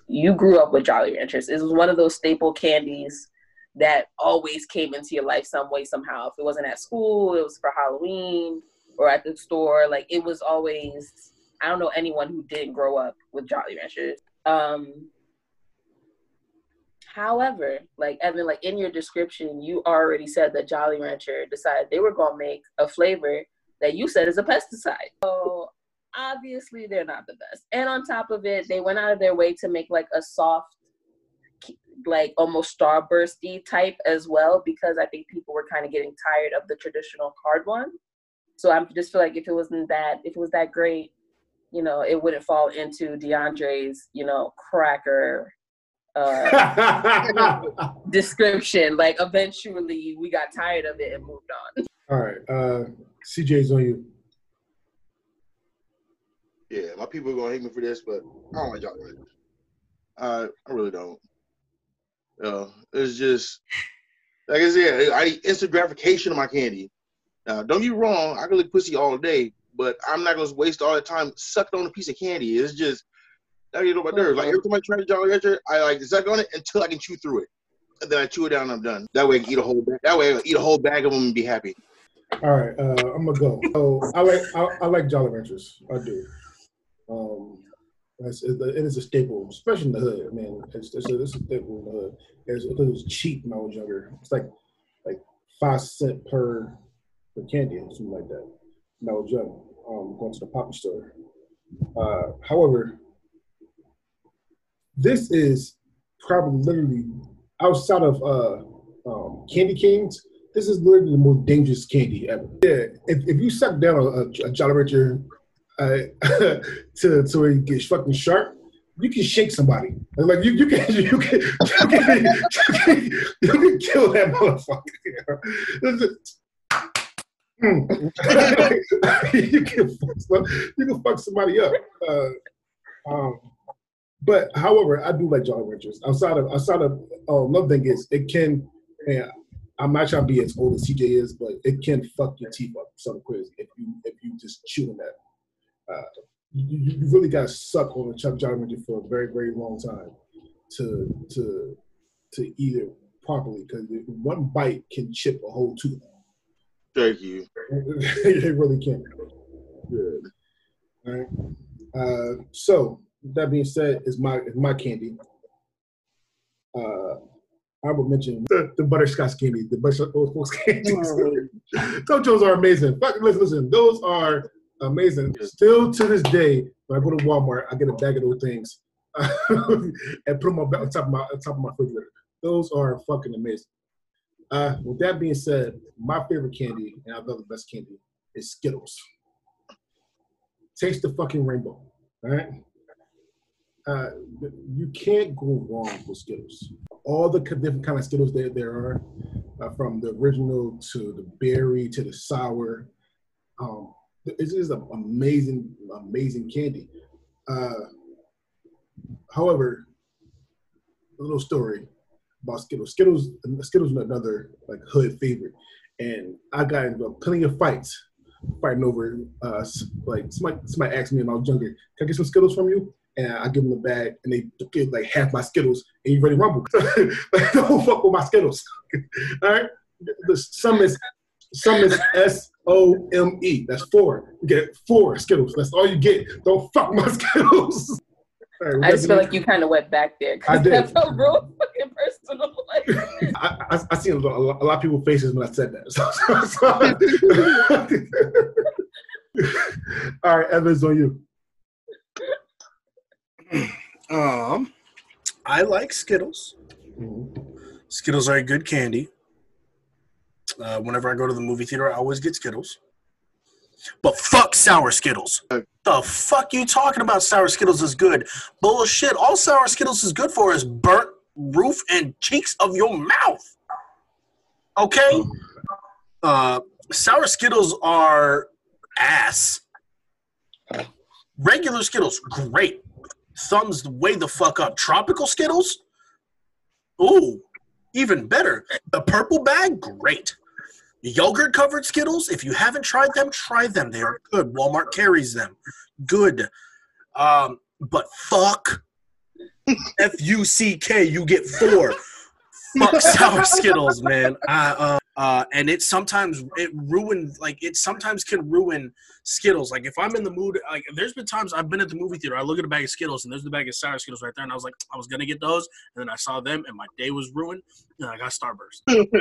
you grew up with Jolly Ranchers. It was one of those staple candies that always came into your life some way, somehow. If it wasn't at school, it was for Halloween or at the store. Like it was always, I don't know anyone who didn't grow up with Jolly Ranchers. Um, however, like Evan, like in your description, you already said that Jolly Rancher decided they were gonna make a flavor that you said is a pesticide. So obviously they're not the best. And on top of it, they went out of their way to make like a soft like almost starbursty type as well because I think people were kind of getting tired of the traditional hard one. So I just feel like if it wasn't that if it was that great, you know, it wouldn't fall into DeAndre's, you know, cracker uh, description. Like eventually we got tired of it and moved on. All right, uh, CJ's on you. Yeah, my people are gonna hate me for this, but I don't like Jolly Ranchers. I I really don't. Uh, it's just like I said, I eat instant gratification of my candy. Now, don't get me wrong, I can lick pussy all day, but I'm not gonna waste all the time sucking on a piece of candy. It's just that get on my nerves. Like every time I try to Jolly Rancher, I like suck on it until I can chew through it, and then I chew it down and I'm done. That way I can eat a whole bag. That way I can eat a whole bag of them and be happy. All right, uh, I'm gonna go. So I like I, I like Jolly Ranchers. I do. Um, it's, it is a staple, especially in the hood. I mean, it's, it's, a, it's a staple in the hood. It's, it was cheap when I was younger. It's like like five cent per per candy or something like that. When I was young, um, going to the pop store. Uh, however, this is probably literally outside of uh, um, candy canes. This is literally the most dangerous candy ever. Yeah, if, if you suck down a, a Jolly Rancher uh, to to where you get fucking sharp, you can shake somebody. Like you, you can you can you can, you can, you can kill that motherfucker. Mm. you can fuck, you can fuck somebody up. Uh, um, but however, I do like Jolly Ranchers. Outside of outside of uh, another thing is it can. And I'm not trying to be as old as CJ is, but it can fuck your teeth up so crazy if you if you just chew on that. Uh, you, you really got to suck on a Chuck Jolly Rancher for a very very long time to to to eat it properly because one bite can chip a whole tooth. Thank you. it really can. Good. All right. Uh, so that being said, is my is my candy. Uh, I would mention the, the butterscotch candy, the butterscotch folks candy. Tochos are amazing. Fuck, listen, listen, those are amazing. Still to this day, when I go to Walmart, I get a bag of those things and put them on, on top of my on top of my refrigerator. Those are fucking amazing. Uh, with that being said, my favorite candy, and I love the best candy, is Skittles. Taste the fucking rainbow. All right. Uh, you can't go wrong with Skittles. All the different kind of Skittles there there are, uh, from the original to the berry to the sour. Um, it's just an amazing, amazing candy. Uh, however, a little story about Skittles. Skittles, Skittles, is another like hood favorite, and I got into plenty of fights fighting over uh, like somebody, somebody asked me when I was younger, "Can I get some Skittles from you?" And I give them a bag, and they get like half my Skittles, and you ready to rumble. like, don't fuck with my Skittles. All right, the some is some is S O M E. That's four. You get four Skittles. That's all you get. Don't fuck my Skittles. Right, I just feel like you kind of went back there. I did. That felt real fucking personal. Like, I, I, I seen a lot, a lot of people's faces when I said that. So, so, so. All right, Evans, on you. Um, I like Skittles. Mm-hmm. Skittles are a good candy. Uh, whenever I go to the movie theater, I always get Skittles. But fuck sour Skittles. The fuck you talking about? Sour Skittles is good. Bullshit. All sour Skittles is good for is burnt roof and cheeks of your mouth. Okay. Uh, sour Skittles are ass. Regular Skittles, great. Thumbs way the fuck up. Tropical Skittles, ooh, even better. The purple bag, great. Yogurt covered Skittles, if you haven't tried them, try them. They are good. Walmart carries them. Good. Um, but fuck. F U C K, you get four. fuck sour Skittles, man. I, uh, uh, and it sometimes it ruins like it sometimes can ruin Skittles. Like if I'm in the mood, like there's been times I've been at the movie theater, I look at a bag of Skittles and there's the bag of sour Skittles right there, and I was like, I was gonna get those, and then I saw them, and my day was ruined, and I got Starburst.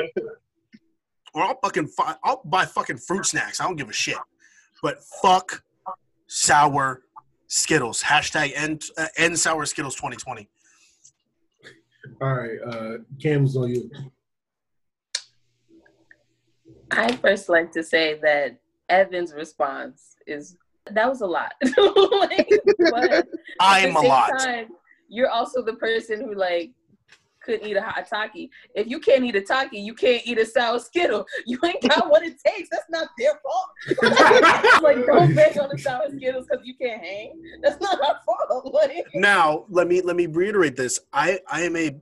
or I'll fucking fi- I'll buy fucking fruit snacks. I don't give a shit. But fuck sour Skittles. Hashtag end uh, end sour Skittles 2020. All right, uh, Cam's on you. I first like to say that Evan's response is that was a lot. like, I'm a lot. time, you're also the person who like couldn't eat a hot Taki. If you can't eat a Taki, you can't eat a sour Skittle. You ain't got what it takes. That's not their fault. like don't beg on the sour Skittles because you can't hang. That's not our fault. Like, Now let me let me reiterate this. I I am a,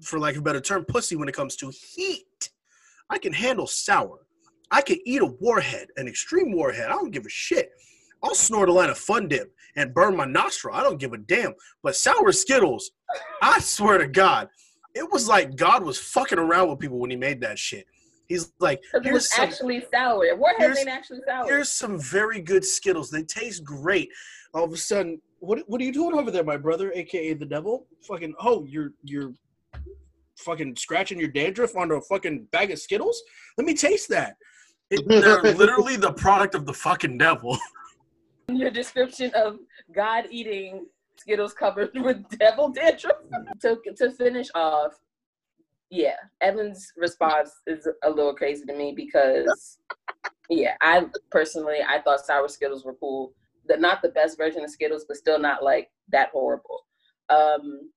for lack of a better term, pussy when it comes to heat. I can handle sour. I can eat a warhead, an extreme warhead. I don't give a shit. I'll snort a line of Fun Dip and burn my nostril. I don't give a damn. But sour Skittles, I swear to God, it was like God was fucking around with people when he made that shit. He's like, it was some, actually sour. Warheads ain't actually sour. here's some very good Skittles. They taste great. All of a sudden, what what are you doing over there, my brother, aka the devil? Fucking oh, you're you're fucking scratching your dandruff onto a fucking bag of Skittles. Let me taste that. It, they're literally the product of the fucking devil. Your description of God eating Skittles covered with devil dandruff. to to finish off, yeah, Evan's response is a little crazy to me because, yeah, I personally I thought sour Skittles were cool. They're not the best version of Skittles, but still not like that horrible. Um,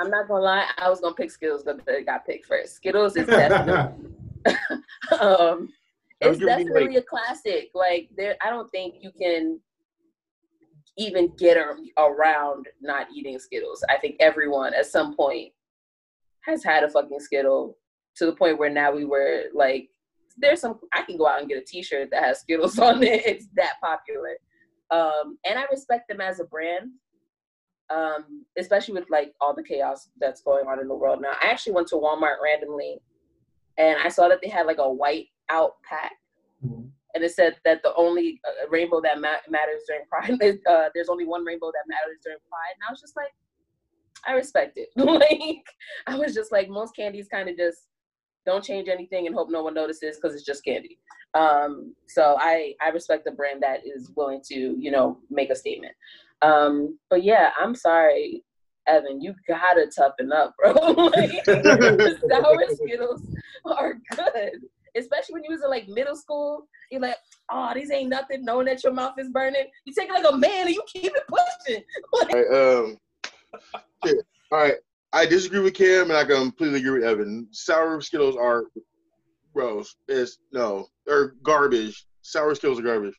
I'm not gonna lie, I was gonna pick Skittles, but they got picked first. Skittles is definitely um, it's definitely a classic. Like there, I don't think you can even get around not eating Skittles. I think everyone at some point has had a fucking Skittle to the point where now we were like, there's some. I can go out and get a T-shirt that has Skittles on it. It's that popular, um, and I respect them as a brand. Um, especially with like all the chaos that's going on in the world now. I actually went to Walmart randomly and I saw that they had like a white out pack, and it said that the only uh, rainbow that ma- matters during Pride, is, uh, there's only one rainbow that matters during Pride, and I was just like, I respect it. like, I was just like, most candies kind of just don't change anything and hope no one notices because it's just candy. Um, so I I respect the brand that is willing to you know make a statement. Um, but yeah, I'm sorry. Evan, you gotta toughen up, bro. like, sour Skittles are good, especially when you was in like middle school. You're like, oh, these ain't nothing. Knowing that your mouth is burning, you take it like a man and you keep it pushing. All right, um, shit. all right. I disagree with Cam, and I completely agree with Evan. Sour Skittles are gross. It's no, they're garbage. Sour Skittles are garbage.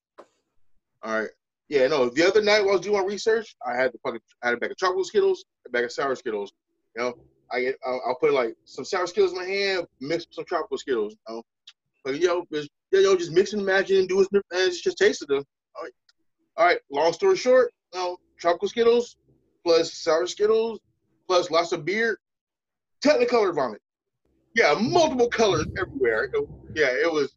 All right. Yeah, no. The other night while I was doing my research, I had the fucking I had a bag of chocolate Skittles, a bag of sour Skittles. You know, I get I'll, I'll put like some sour Skittles in my hand, mix some tropical Skittles. You know, but know, just, know, just mix and match and do it, and it's just tasted them. All right. All right. Long story short, you know, tropical Skittles plus sour Skittles plus lots of beer, Technicolor vomit. Yeah, multiple colors everywhere. It- yeah, it was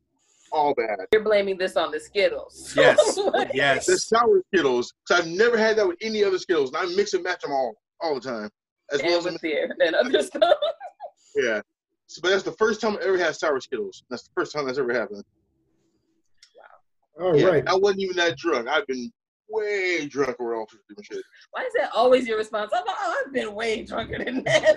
all bad. You're blaming this on the Skittles. Yes, yes. The sour Skittles, so I've never had that with any other Skittles, and I mix and match them all all the time. As well as with beer and other stuff. yeah. So, but that's the first time I ever had sour Skittles. That's the first time that's ever happened. All yeah, right. I wasn't even that drunk. I've been way drunker on different shit. Why is that always your response? I'm, I've been way drunker than that.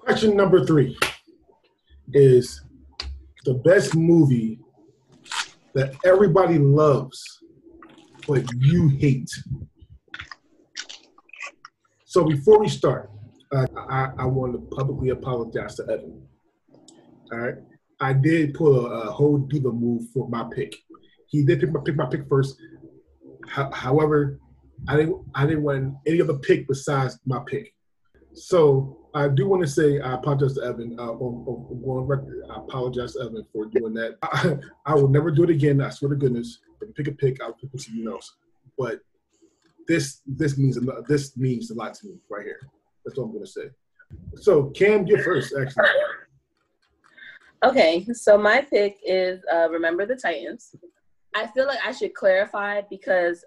Question number three is the best movie that everybody loves, but you hate. So before we start, uh, I, I want to publicly apologize to Evan. All right, I did pull a, a whole diva move for my pick. He did pick my pick my pick first. Ho- however, I didn't I didn't want any other pick besides my pick. So I do want to say I apologize to Evan. Uh, on, on, on record, I apologize to Evan for doing that. I, I will never do it again. I swear to goodness. If you pick a pick, I'll pick something else. But this this means this means a lot to me right here. That's all I'm gonna say. So Cam, you first, actually. Okay, so my pick is uh, Remember the Titans. I feel like I should clarify because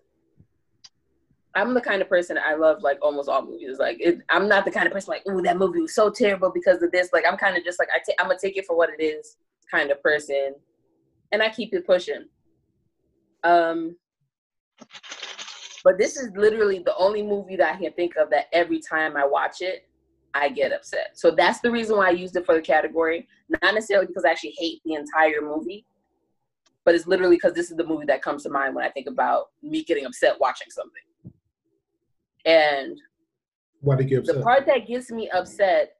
I'm the kind of person I love like almost all movies. Like it, I'm not the kind of person like, oh, that movie was so terrible because of this. Like I'm kind of just like I ta- I'm gonna take it for what it is kind of person, and I keep it pushing. Um, but this is literally the only movie that I can think of that every time I watch it, I get upset. So that's the reason why I used it for the category. Not necessarily because I actually hate the entire movie, but it's literally because this is the movie that comes to mind when I think about me getting upset watching something. And what did gives the upset? part that gets me upset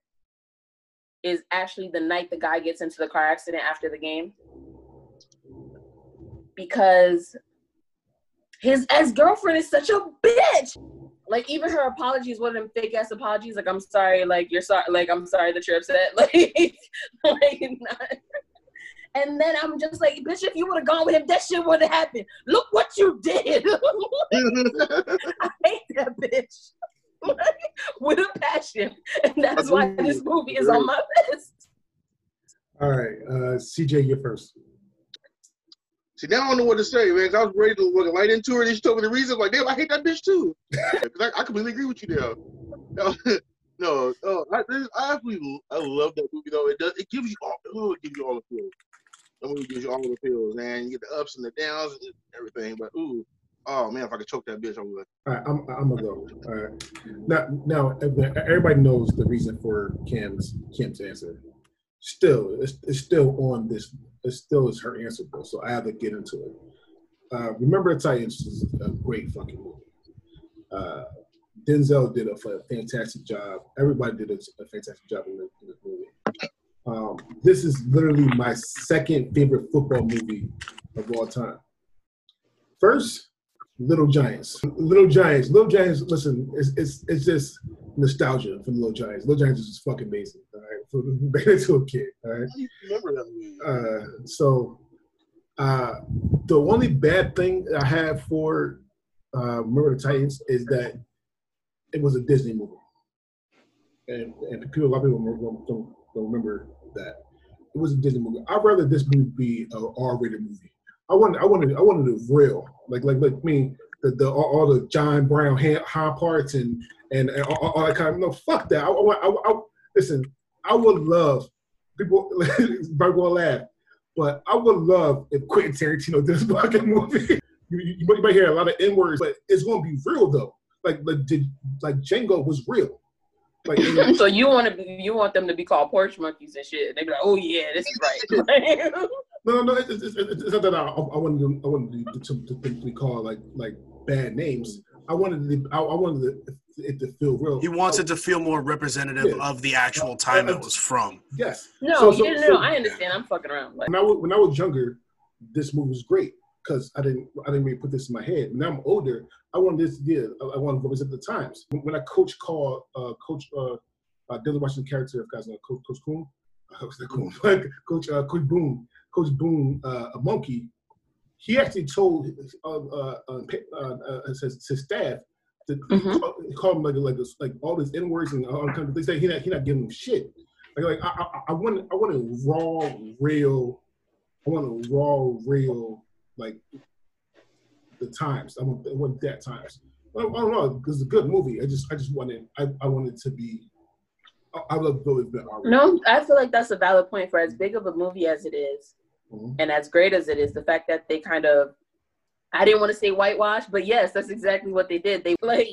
is actually the night the guy gets into the car accident after the game. Because his ex girlfriend is such a bitch. Like even her apologies, one of them fake ass apologies. Like I'm sorry, like you're sorry, like I'm sorry that you're upset. Like, like not. And then I'm just like, bitch, if you would have gone with him, that shit would have happened. Look what you did. I hate that bitch. with a passion. And that's why this movie is on my list. All right, uh, CJ, you first. See, now I don't know what to say, man. 'cause I was ready to look right into her, and she told me the reason. Like, damn, I hate that bitch too. 'Cause I, I completely agree with you there. No, no, no I, I absolutely, I love that movie though. It does, it gives you all, oh, it gives you all the feels. That movie gives you all the feels, man. You get the ups and the downs and everything. But ooh, oh man, if I could choke that bitch, I would. All right, I'm, I'm gonna go. All right. Now, now everybody knows the reason for Kim's Kim's answer. Still, it's, it's still on this. It still is her answer, though. So I have to get into it. Uh, Remember the Titans is a great fucking movie. Uh, Denzel did a fantastic job. Everybody did a, fantastic job in this movie. Um, this is literally my second favorite football movie of all time. First, Little Giants. Little Giants. Little Giants. Listen, it's it's, it's just nostalgia for Little Giants. Little Giants is just fucking amazing. All right, for being to a kid. All right. How do you remember that movie? Uh, so, uh, the only bad thing I have for uh, Remember the Titans is that it was a Disney movie, and and people a lot of people don't, don't remember that it was a Disney movie. I'd rather this movie be a R-rated movie. I wanted I wanted I wanted it real, like like like mean the, the all, all the John Brown hand, high parts and and, and all, all that kind of no fuck that. I, I, I, I listen. I would love people probably will laugh, but I would love if Quentin Tarantino did this fucking movie. You, you, you might hear a lot of N words, but it's gonna be real though. Like like did like Django was real. Like and- so you want to be, you want them to be called porch monkeys and shit. They be like, oh yeah, this is right. no no it's, it's, it's, it's not that I, I wanted to, I wanted to, to, to be called like like bad names. I wanted to, I, I wanted it to feel real. He wants it to feel more representative Yeah. of the actual time it was from. Yes. no, So- so- yeah, no, so- I understand. I'm fucking around. Like, when I was, when I was younger, this movie was great because I didn't I didn't really put this in my head. Now I'm older, I wanted this to get I, wanted to represent the times. When, when I coach called uh, Coach uh, uh, Denzel Washington character, if guys know Coach Coach Coon, uh, Coach Coon, Coach uh, Coach Boone, Coach Boone, uh, a monkey. He actually told uh, uh, uh, uh, uh, his, his staff to Mhm. call, call him like like this, like all these n words and all kinds of things. They say he not he not giving him shit. Like, like I, I, I want I want a raw, real. I want a raw, real like the times. I want I want that times. I, I don't know. It's a good movie. I just I just wanted I, I wanted to be. I, I love Billy already. no, I feel like that's a valid point for as big of a movie as it is, Mhm. and as great as it is. The fact that they kind of I didn't want to say whitewash, but yes, that's exactly what they did. They like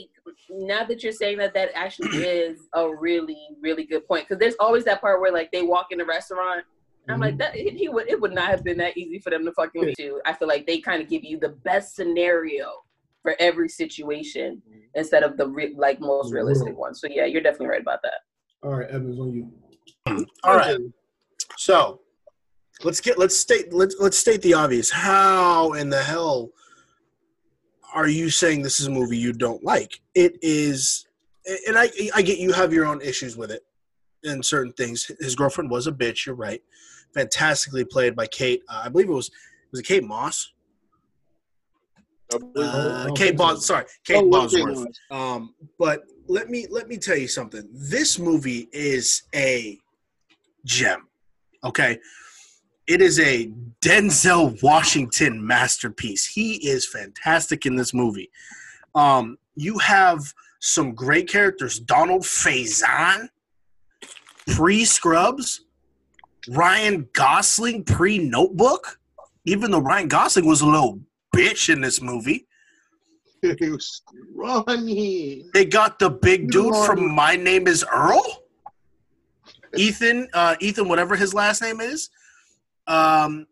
now that you're saying that, that actually is a really, really good point. Because there's always that part where like they walk in the restaurant. I'm Mm-hmm. like that. He, he would. It would not have been that easy for them to fucking do. I feel like they kind of give you the best scenario for every situation instead of the re- like most realistic one. So yeah, you're definitely right about that. All right, Evans, on you. All right. So let's get let's state let's let's state the obvious. How in the hell are you saying this is a movie you don't like? It is, and I I get you have your own issues with it and certain things. His girlfriend was a bitch. You're right. Fantastically played by Kate. Uh, I believe it was was it Kate Moss. Uh, Kate. Bos. Sorry, Kate Oh, Bosworth. Um, but let me let me tell you something. This movie is a gem. Okay, it is a Denzel Washington masterpiece. He is fantastic in this movie. Um, you have some great characters: Donald Faison, pre Scrubs, Ryan Gosling, pre Notebook. Even though Ryan Gosling was a little bitch in this movie. It was Ronnie. They got the big dude from My Name Is Earl. Ethan, uh, Ethan, whatever his last name is. Um,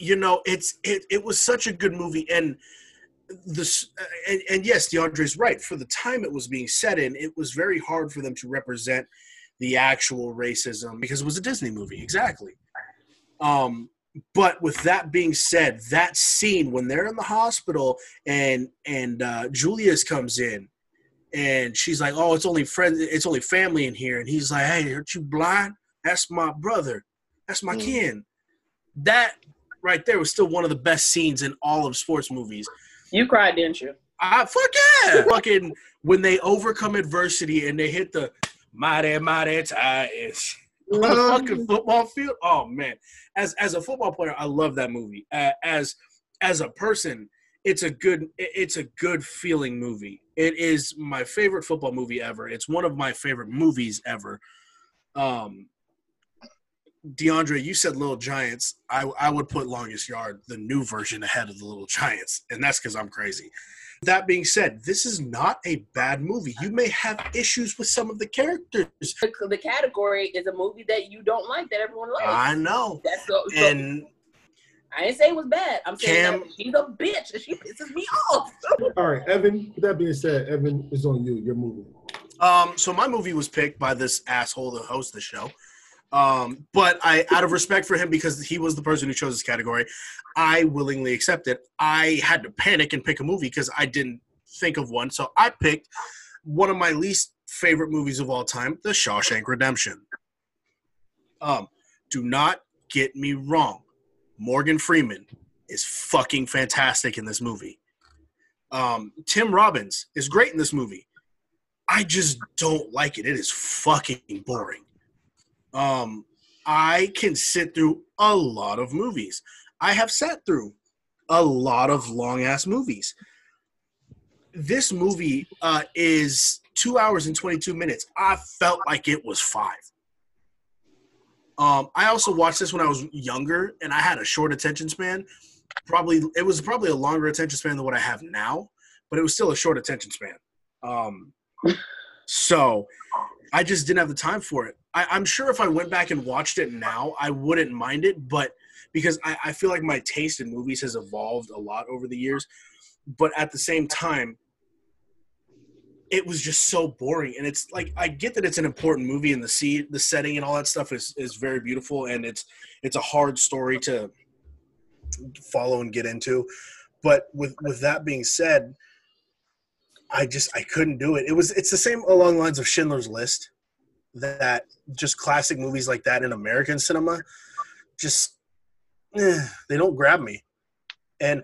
you know, it's it. It was such a good movie, and this, and, and yes, DeAndre's right. For the time it was being set in, it was very hard for them to represent the actual racism because it was a Disney movie, exactly. Um, but with that being said, that scene when they're in the hospital and and uh, Julius comes in, and she's like, "Oh, it's only friends, it's only family in here," and he's like, "Hey, aren't you blind? That's my brother. That's my Mm. kin." That right there was still one of the best scenes in all of sports movies. You cried, didn't you? I fuck yeah, fucking when they overcome adversity and they hit the mighty mighty titans fucking football field. Oh man, as as a football player, I love that movie. Uh, as as a person, it's a good it's a good feeling movie. It is my favorite football movie ever. It's one of my favorite movies ever. Um, DeAndre, you said Little Giants. I I would put Longest Yard, the new version, ahead of the Little Giants, and that's because I'm crazy. That being said, this is not a bad movie. You may have issues with some of the characters. The, the category is a movie that you don't like that everyone likes. I know. That's so, so And I didn't say it was bad. I'm saying Cam- that she's a bitch and she pisses me off. All right, Evan. With that being said, Evan is on you. Your movie. um, so my movie was picked by this asshole to host the show. Um, but I, out of respect for him, because he was the person who chose this category, I willingly accepted. I had to panic and pick a movie because I didn't think of one. So I picked one of my least favorite movies of all time, The Shawshank Redemption. Um, do not get me wrong. Morgan Freeman is fucking fantastic in this movie. Um, Tim Robbins is great in this movie. I just don't like it. It is fucking boring. Um, I can sit through a lot of movies. I have sat through a lot of long ass movies. This movie uh, is two hours and 22 minutes. I felt like it was five. Um, I also watched this when I was younger and I had a short attention span. Probably, it was probably a longer attention span than what I have now, but it was still a short attention span. Um, so I just didn't have the time for it. I, I'm sure if I went back and watched it now, I wouldn't mind it, but because I, I feel like my taste in movies has evolved a lot over the years. But at the same time, it was just so boring. And it's like I get that it's an important movie and the see the setting and all that stuff is, is very beautiful and it's it's a hard story to follow and get into. But with with that being said, I just I couldn't do it. It was it's the same along lines of Schindler's List, that just classic movies like that in American cinema, just eh, they don't grab me, and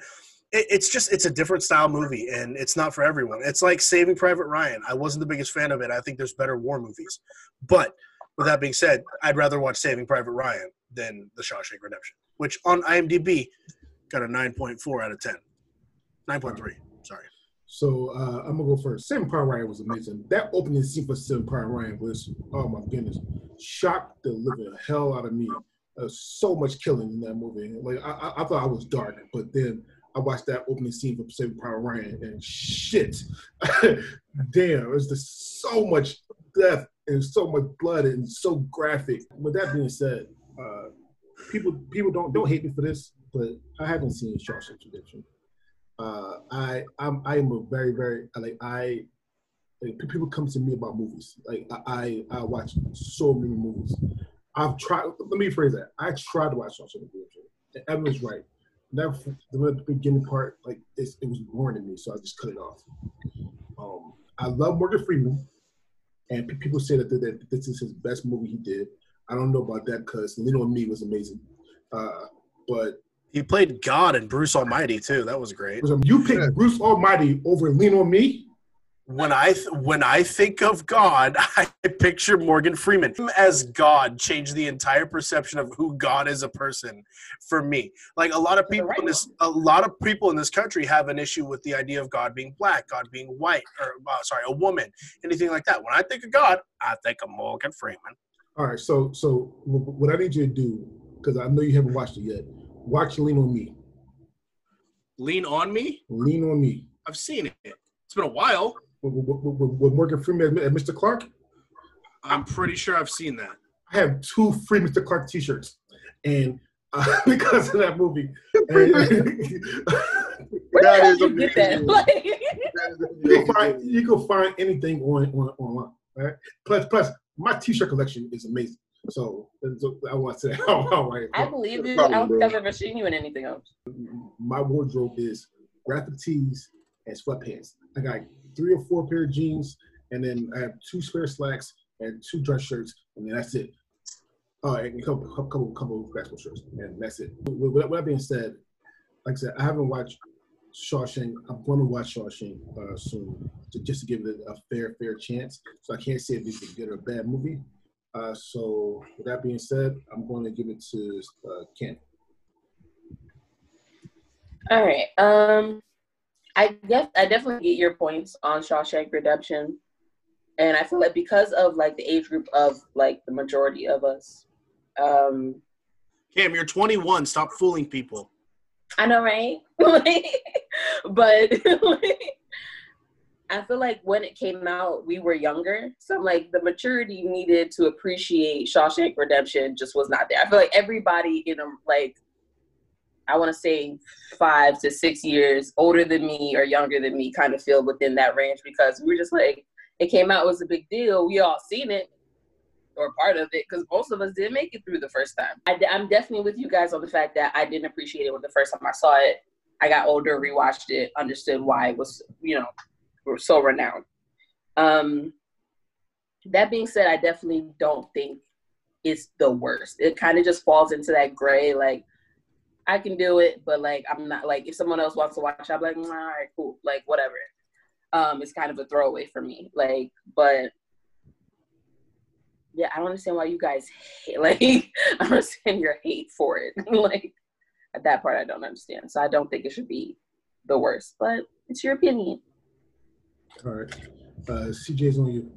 it, it's just it's a different style movie and it's not for everyone. It's like Saving Private Ryan. I wasn't the biggest fan of it. I think there's better war movies, but with that being said, I'd rather watch Saving Private Ryan than The Shawshank Redemption, which on IMDb got a 9.4 out of 10. 9.3. So uh, I'm gonna go first. Saving Private Ryan was amazing. That opening scene for Saving Private Ryan was, oh my goodness, shocked the living hell out of me. Uh, so much killing in that movie. Like I, I, I thought I was dark, but then I watched that opening scene for Saving Private Ryan, and shit, damn, there's just so much death and so much blood and so graphic. With that being said, uh, people people don't don't hate me for this, but I haven't seen Shawshank Redemption. Uh, I I'm I am a very very like I like, people come to me about movies. Like I I, watch so many movies. I've tried. Let me phrase that. I tried to watch Shawshank Redemption. And Evan's right. That the beginning part, like it was boring to me, so I just cut it off. Um, I love Morgan Freeman, and pe- people say that, that, this is his best movie he did. I don't know about that because on Me was amazing, uh, but He played God and Bruce Almighty too. That was great. you picked Bruce Almighty over Lean on Me. When I th- when I think of God, I picture Morgan Freeman Him as God changed the entire perception of who God is a person for me. Like a lot of people in this, a lot of people in this country have an issue with the idea of God being black, God being white, or uh, sorry, a woman, anything like that. When I think of God, I think of Morgan Freeman. All right, so so what I need you to do because I know you haven't watched it yet. Watch Lean on Me. Lean on me. Lean on Me. I've seen it. It's been a while. With, with, with, with Morgan Freeman and Mr. Clark. I'm pretty sure I've seen that. I have two free Mr. Clark T-shirts, and uh, because of that movie, and, Where That the hell is did you get that? Like, you can find you can find anything on, on online. Right? Plus, plus my T-shirt collection is amazing. So, so I want to say, I believe you. I don't think I've ever seen you in anything else. my wardrobe is graphic tees and sweatpants. I got three or four pair of jeans, and then I have two spare slacks and two dress shirts, and then that's it. Oh, and a couple, couple, couple, couple of basketball shirts, and that's it. With, with that being said, like I said, I haven't watched Shawshank. I'm going to watch Shawshank uh, soon, to, just to give it a fair, fair chance. So I can't say if it's a good or bad movie. Uh, so with that being said, I'm going to give it to uh, Ken. All right. Um, I guess I definitely get your points on Shawshank Redemption, and I feel like because of like the age group of like the majority of us, um, Cam, you're 21. Stop fooling people. I know, right? but I feel like when it came out, we were younger. So I'm like, the maturity needed to appreciate Shawshank Redemption just was not there. I feel like everybody in a like, I want to say five to six years older than me or younger than me kind of feel within that range because we were just like, it came out it was a big deal. We all seen it or part of it because most of us didn't make it through the first time. I, am definitely with you guys on the fact that I didn't appreciate it when the first time I saw it. I got older, rewatched it, understood why it was, you know, so renowned. Um, that being said, I definitely don't think it's the worst. It kind of just falls into that gray, like I can do it, but like I'm not like if someone else wants to watch, I'm like, all right, cool, like whatever. Um, it's kind of a throwaway for me, like, but yeah, I don't understand why you guys hate, like I don't understand your hate for it. like at that part I don't understand. So I don't think it should be the worst, but it's your opinion. All right. Uh CJ's on you.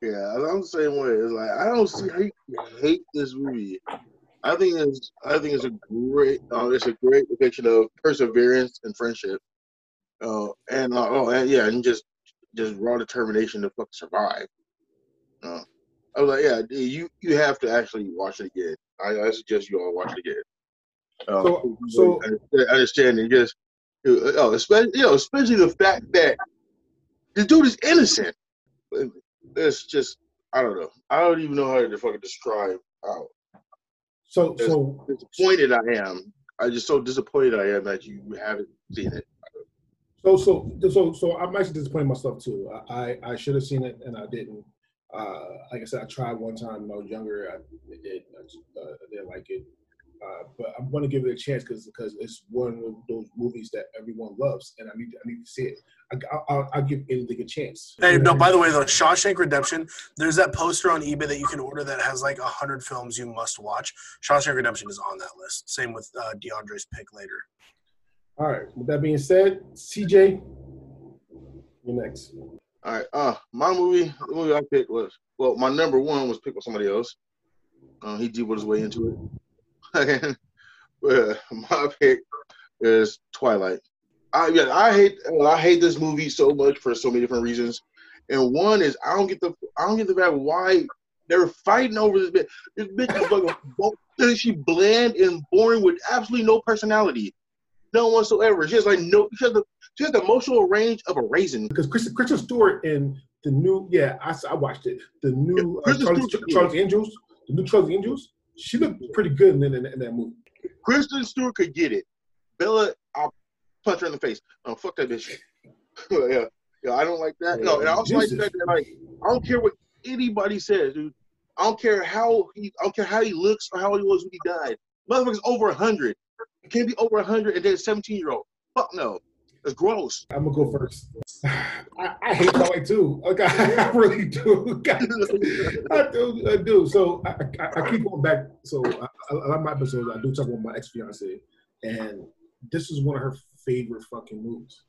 Yeah, I'm the same way. It's like I don't see how you hate this movie. I think it's I think it's a great uh, it's a great depiction of perseverance and friendship. Uh, and uh, oh and yeah, and just just raw determination to fucking survive. Uh, I was like, yeah, you you have to actually watch it again. I, I suggest you all watch it again. Uh, So- so- understand, understand and just oh, especially you know, especially the fact that this dude is innocent. It's just I don't know. I don't even know how to fucking describe how So so disappointed I am. I just so disappointed I am that you haven't seen it. so so so so I'm actually disappointed myself too. I I, I should have seen it and I didn't. Uh, like I said, I tried one time when I was younger. I, it, I, just, uh, I didn't like it. Uh, but I'm going to give it a chance because because it's one of those movies that everyone loves, and I need I need to see it. I, I'll, I'll give anything a chance. Hey, no. By the way, though, Shawshank Redemption. There's that poster on eBay that you can order that has like a hundred films you must watch. Shawshank Redemption is on that list. Same with uh, DeAndre's pick later. All right. With that being said, CJ, you're next. All right. Uh my movie the movie I picked was well, my number one was picked with somebody else. Uh, he deep his way into it. But my pick is Twilight. I yeah, I hate I hate this movie so much for so many different reasons. And one is I don't get the I don't get the fact why they're fighting over this bitch. This bitch is fucking she bland and boring with absolutely no personality. None whatsoever. She has like no she has the she has the emotional range of a raisin. because Kristen, Kristen Stewart in the new yeah I, I watched it the new uh, Kristen Charlie's, Stewart- Angels the new Charlie's Angels she looked pretty good in, in, in that movie. Kristen Stewart could get it. Bella, I'll punch her in the face. Oh, fuck that bitch. yeah, yeah, I don't like that. No, and I also like that. that, Like, I don't care what anybody says, dude. I don't care how he. I don't care how he looks or how he was when he died. Motherfucker's over hundred. Can't be over hundred and then a seventeen year old. Fuck no. It's gross. I'm gonna go first. I, I hate Twilight too. Like, I, really do. I do. I do. So I, I, keep going back. So a lot of my episodes, I do talk about my ex fiance, and this is one of her favorite fucking movies.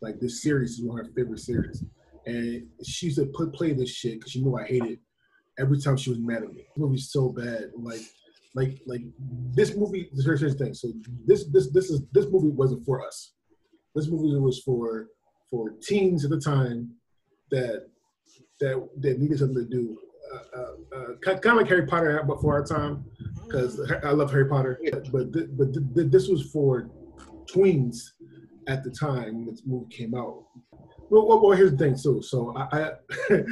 Like this series is one of her favorite series, and she used to put play this shit because she knew I hated it every time she was mad at me. This movie's so bad. Like, like, like this movie. Here's the thing. So this, this, this is this movie wasn't for us. This movie was for for teens at the time that that that needed something to do. Uh, uh, uh, kind of like Harry Potter, but for our time, because I love Harry Potter. But th- but th- th- this was for tweens at the time when this movie came out. Well, well, well here's the thing. So so I I,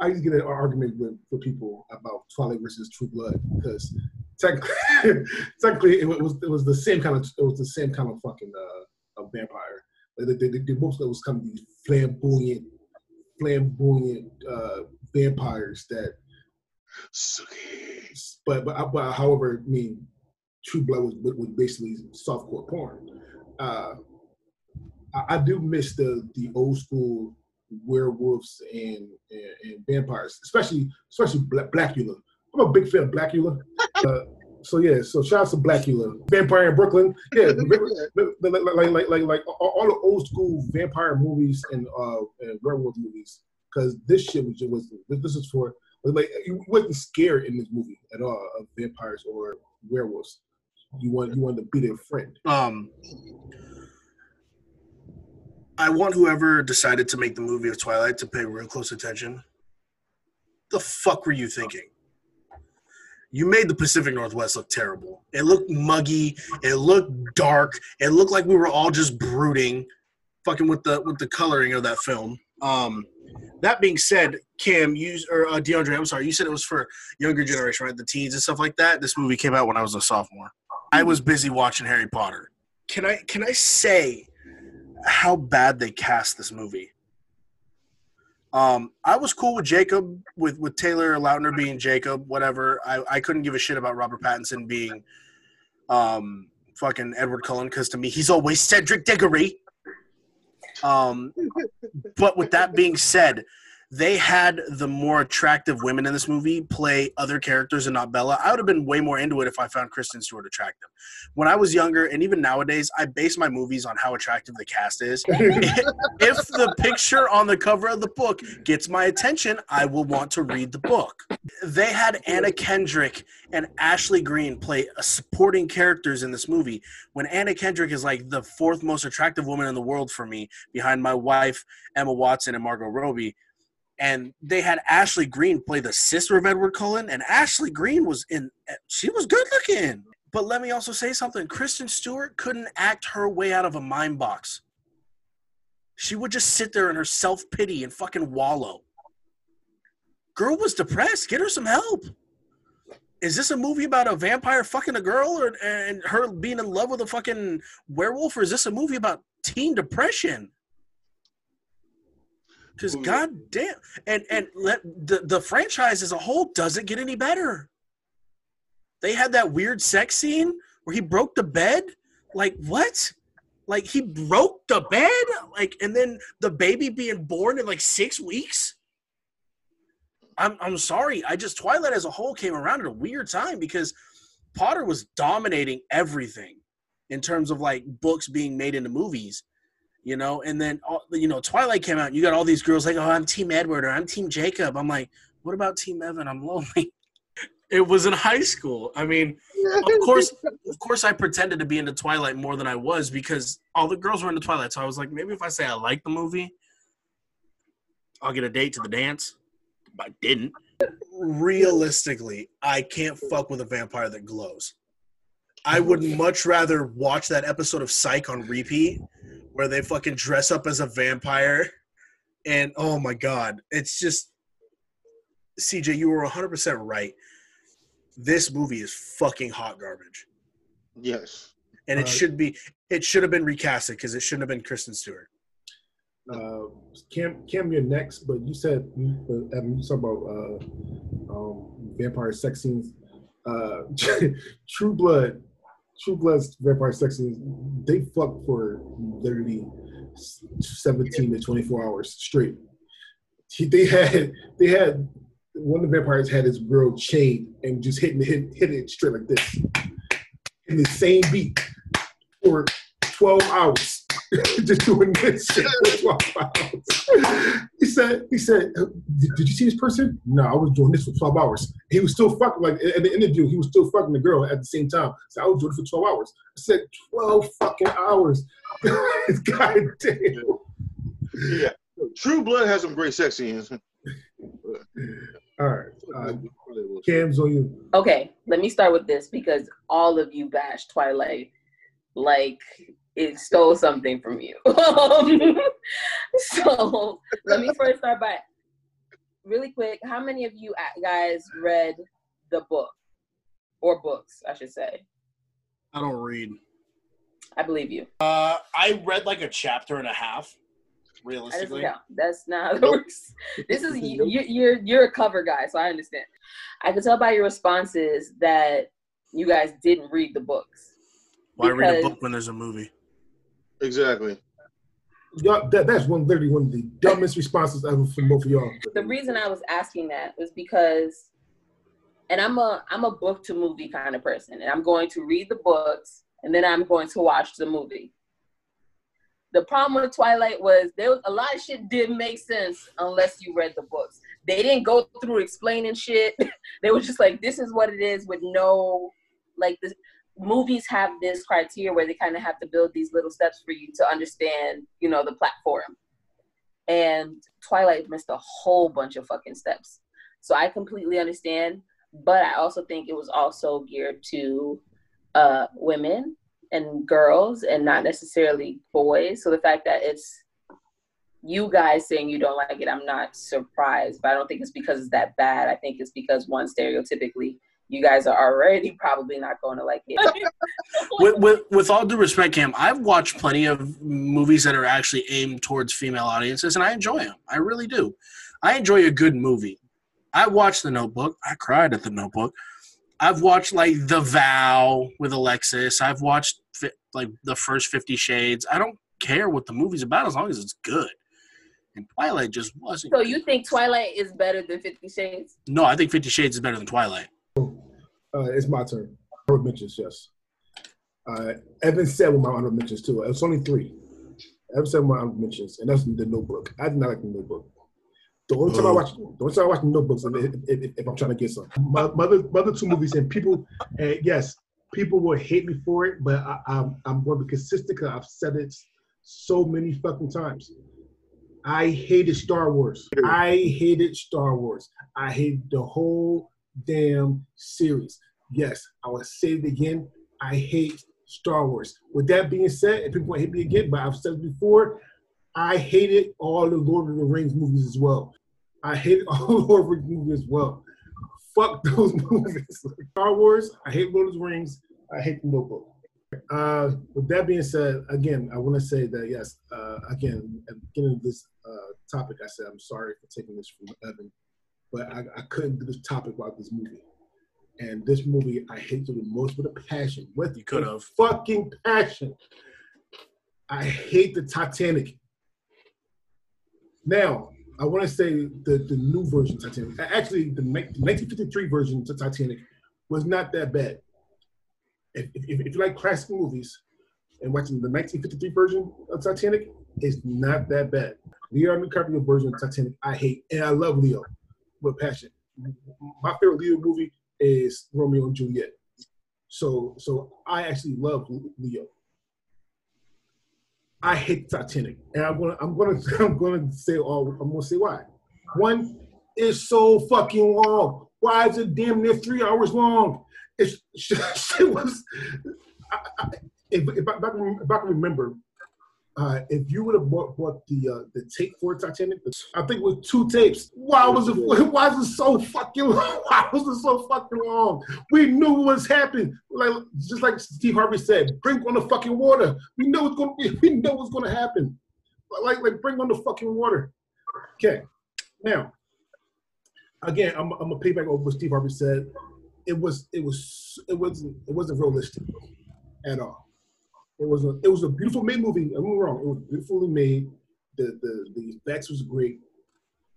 I used to get an argument with, with people about Twilight versus True Blood because technically, technically it was it was the same kind of it was the same kind of fucking uh, of vampire. Like they, they, they most of those come these flamboyant, flamboyant uh, vampires that. But but but however, I mean, True Blood was was basically softcore porn. Uh, I, I do miss the the old school werewolves and, and, and vampires, especially especially Bla- Blacula. I'm a big fan of Blacula. Uh, so yeah, so shout out to Blacula, Vampire in Brooklyn. Yeah, like like like like, all, the old school vampire movies and uh and werewolf movies. Because this shit was just was this is for like you wasn't scared in this movie at all of vampires or werewolves. You want you want to be their friend. Um, I want whoever decided to make the movie of Twilight to pay real close attention. The fuck were you thinking? You made the Pacific Northwest look terrible. It looked muggy. It looked dark. It looked like we were all just brooding, fucking with the with the coloring of that film. Um, that being said, Kim, you or uh, DeAndre, I'm sorry, you said it was for younger generation, right? The teens and stuff like that. This movie came out when I was a sophomore. I was busy watching Harry Potter. Can I can I say how bad they cast this movie? Um, I was cool with Jacob, with with Taylor Lautner being Jacob, whatever. I, I couldn't give a shit about Robert Pattinson being um fucking Edward Cullen because to me he's always Cedric Diggory. Um, but with that being said, they had the more attractive women in this movie play other characters and not Bella. I would have been way more into it if I found Kristen Stewart attractive. When I was younger, and even nowadays, I base my movies on how attractive the cast is. if the picture on the cover of the book gets my attention, I will want to read the book. They had Anna Kendrick and Ashley Greene play uh, supporting characters in this movie. When Anna Kendrick is like the fourth most attractive woman in the world for me, behind my wife Emma Watson and Margot Robbie and they had Ashley Greene play the sister of Edward Cullen, and Ashley Greene was in. She was good looking. But let me also say something: Kristen Stewart couldn't act her way out of a mind box. She would just sit there in her self pity and fucking wallow. Girl was depressed. Get her some help. Is this a movie about a vampire fucking a girl or and her being in love with a fucking werewolf, or is this a movie about teen depression? Because Ooh. god damn, and and let the the franchise as a whole doesn't get any better. They had that weird sex scene where he broke the bed. Like what? Like he broke the bed? Like and then the baby being born in like six weeks? I'm I'm sorry. I just Twilight as a whole came around at a weird time because Potter was dominating everything in terms of like books being made into movies you know and then all- you know twilight came out and you got all these girls like oh i'm team edward or i'm team jacob i'm like what about team evan i'm lonely It was in high school. I mean, of course, of course, I pretended to be into Twilight more than I was because all the girls were into Twilight. So I was like, maybe if I say I like the movie, I'll get a date to the dance. But I didn't. Realistically, I can't fuck with a vampire that glows. I would much rather watch that episode of Psych on repeat where they fucking dress up as a vampire and oh my god, it's just CJ, you were 100% right. This movie is fucking hot garbage. Yes. And it Uh, should be it should have been recasted because it shouldn't have been Kristen Stewart. Uh, Cam, Cam, you're next, but you said uh, Evan, you talk about uh, um, vampire sex scenes. Uh, True Blood, True Blood's vampire sex scenes. They fuck for literally 17 to 24 hours straight. He- They had they had one of the vampires had his girl chained and just hitting hit, hit it straight like this in the same beat for 12 hours. just doing this shit for 12 hours. He said, he said, "Uh, did, did you see this person? No, I was doing this for 12 hours. He was still fucking, like, at the interview, he was still fucking the girl at the same time. So I was doing it for 12 hours. I said, 12 fucking hours. God damn. Yeah. True Blood has some great sex scenes. All right. Uh, Cam's on you. Okay, let me start with this because all of you bash Twilight like it stole something from you. Um, so let me first start by really quick. How many of you guys read the book or books, I should say? I don't read. I believe you. Uh, I read like a chapter and a half. Realistically. That's not how it works. This is you, you- you're you're a cover guy, so I understand. I could tell by your responses that you guys didn't read the books. why read a book when there's a movie? Exactly. Y'all, that, that's one literally one of the dumbest responses ever from both of y'all. the reason I was asking that was because, and I'm a I'm a book to movie kind of person, and I'm going to read the books and then I'm going to watch the movie. The problem with Twilight was there was a lot of shit didn't make sense unless you read the books. They didn't go through explaining shit. they were just like, this is what it is with no like the movies have this criteria where they kind of have to build these little steps for you to understand, you know, the platform and Twilight missed a whole bunch of fucking steps. So I completely understand, but I also think it was also geared to uh, women and girls and not necessarily boys. So the fact that it's you guys saying you don't like it, I'm not surprised, but I don't think it's because it's that bad. I think it's because one stereotypically you guys are already probably not going to like it. with, with with all due respect, Cam, I've watched plenty of movies that are actually aimed towards female audiences, and I enjoy them. I really do. I enjoy a good movie. I watched The Notebook. I cried at The Notebook. I've watched like The Vow with Alexis. I've watched like the first Fifty Shades. I don't care what the movie's about as long as it's good. And Twilight just wasn't. so you think Twilight is better than Fifty Shades? No, I think Fifty Shades is better than Twilight. Uh, it's my turn. Honorable mentions, yes. Uh, Evan said with my honorable mentions too. It's only three. Evan said with my honorable mentions, and that's the Notebook. I did not like the Notebook. The only time I Oh. watch, the only time I watch the Notebooks, if, if, if I'm trying to get some. My, mother, other, my other two movies, and people, and yes, people will hate me for it, but I, I'm I'm going to be consistent because I've said it so many fucking times. I hated Star Wars. I hated Star Wars. I hated the whole damn series. Yes, I will say it again. I hate Star Wars. With that being said, and people want to hate me again, but I've said it before, I hated all the Lord of the Rings movies as well. I hated all the Lord of the Rings movies as well. Fuck those movies. Star Wars, I hate Lord of the Rings. I hate the Notebook. Uh, with that being said, again, I want to say that yes, uh, again, at the beginning of this uh, topic, I said I'm sorry for taking this from Evan, but I, I couldn't do this topic about this movie. And this movie, I hate to the most with a passion. With You could a have. fucking passion. I hate the Titanic. Now, I want to say the, the new version of Titanic. Actually, the, the 1953 version of Titanic was not that bad. If, if, if you like classic movies and watching the 1953 version of Titanic, it's not that bad. Leonardo DiCaprio version of Titanic, I hate, and I love Leo with passion. My favorite Leo movie is Romeo and Juliet. So so I actually love Leo. I hate Titanic, and I'm gonna I'm gonna I'm gonna say all I'm gonna say why. One, it's so fucking long. Why is it damn near three hours long? It's it was. I, I, if, if, I, if I can remember, uh, if you would have bought, bought the uh, the tape for Titanic, I think it was two tapes. Why was it? Why was it so fucking long? Why was it so fucking long? We knew what was happening. Like just like Steve Harvey said, bring on the fucking water. We know it's gonna be. We know what's gonna happen. Like like bring on the fucking water. Okay, now again, I'm I'm gonna over what Steve Harvey said. It was it was it wasn't it wasn't realistic at all. It was a it was a beautiful made movie. I'm wrong. It was beautifully made. The the the effects was great.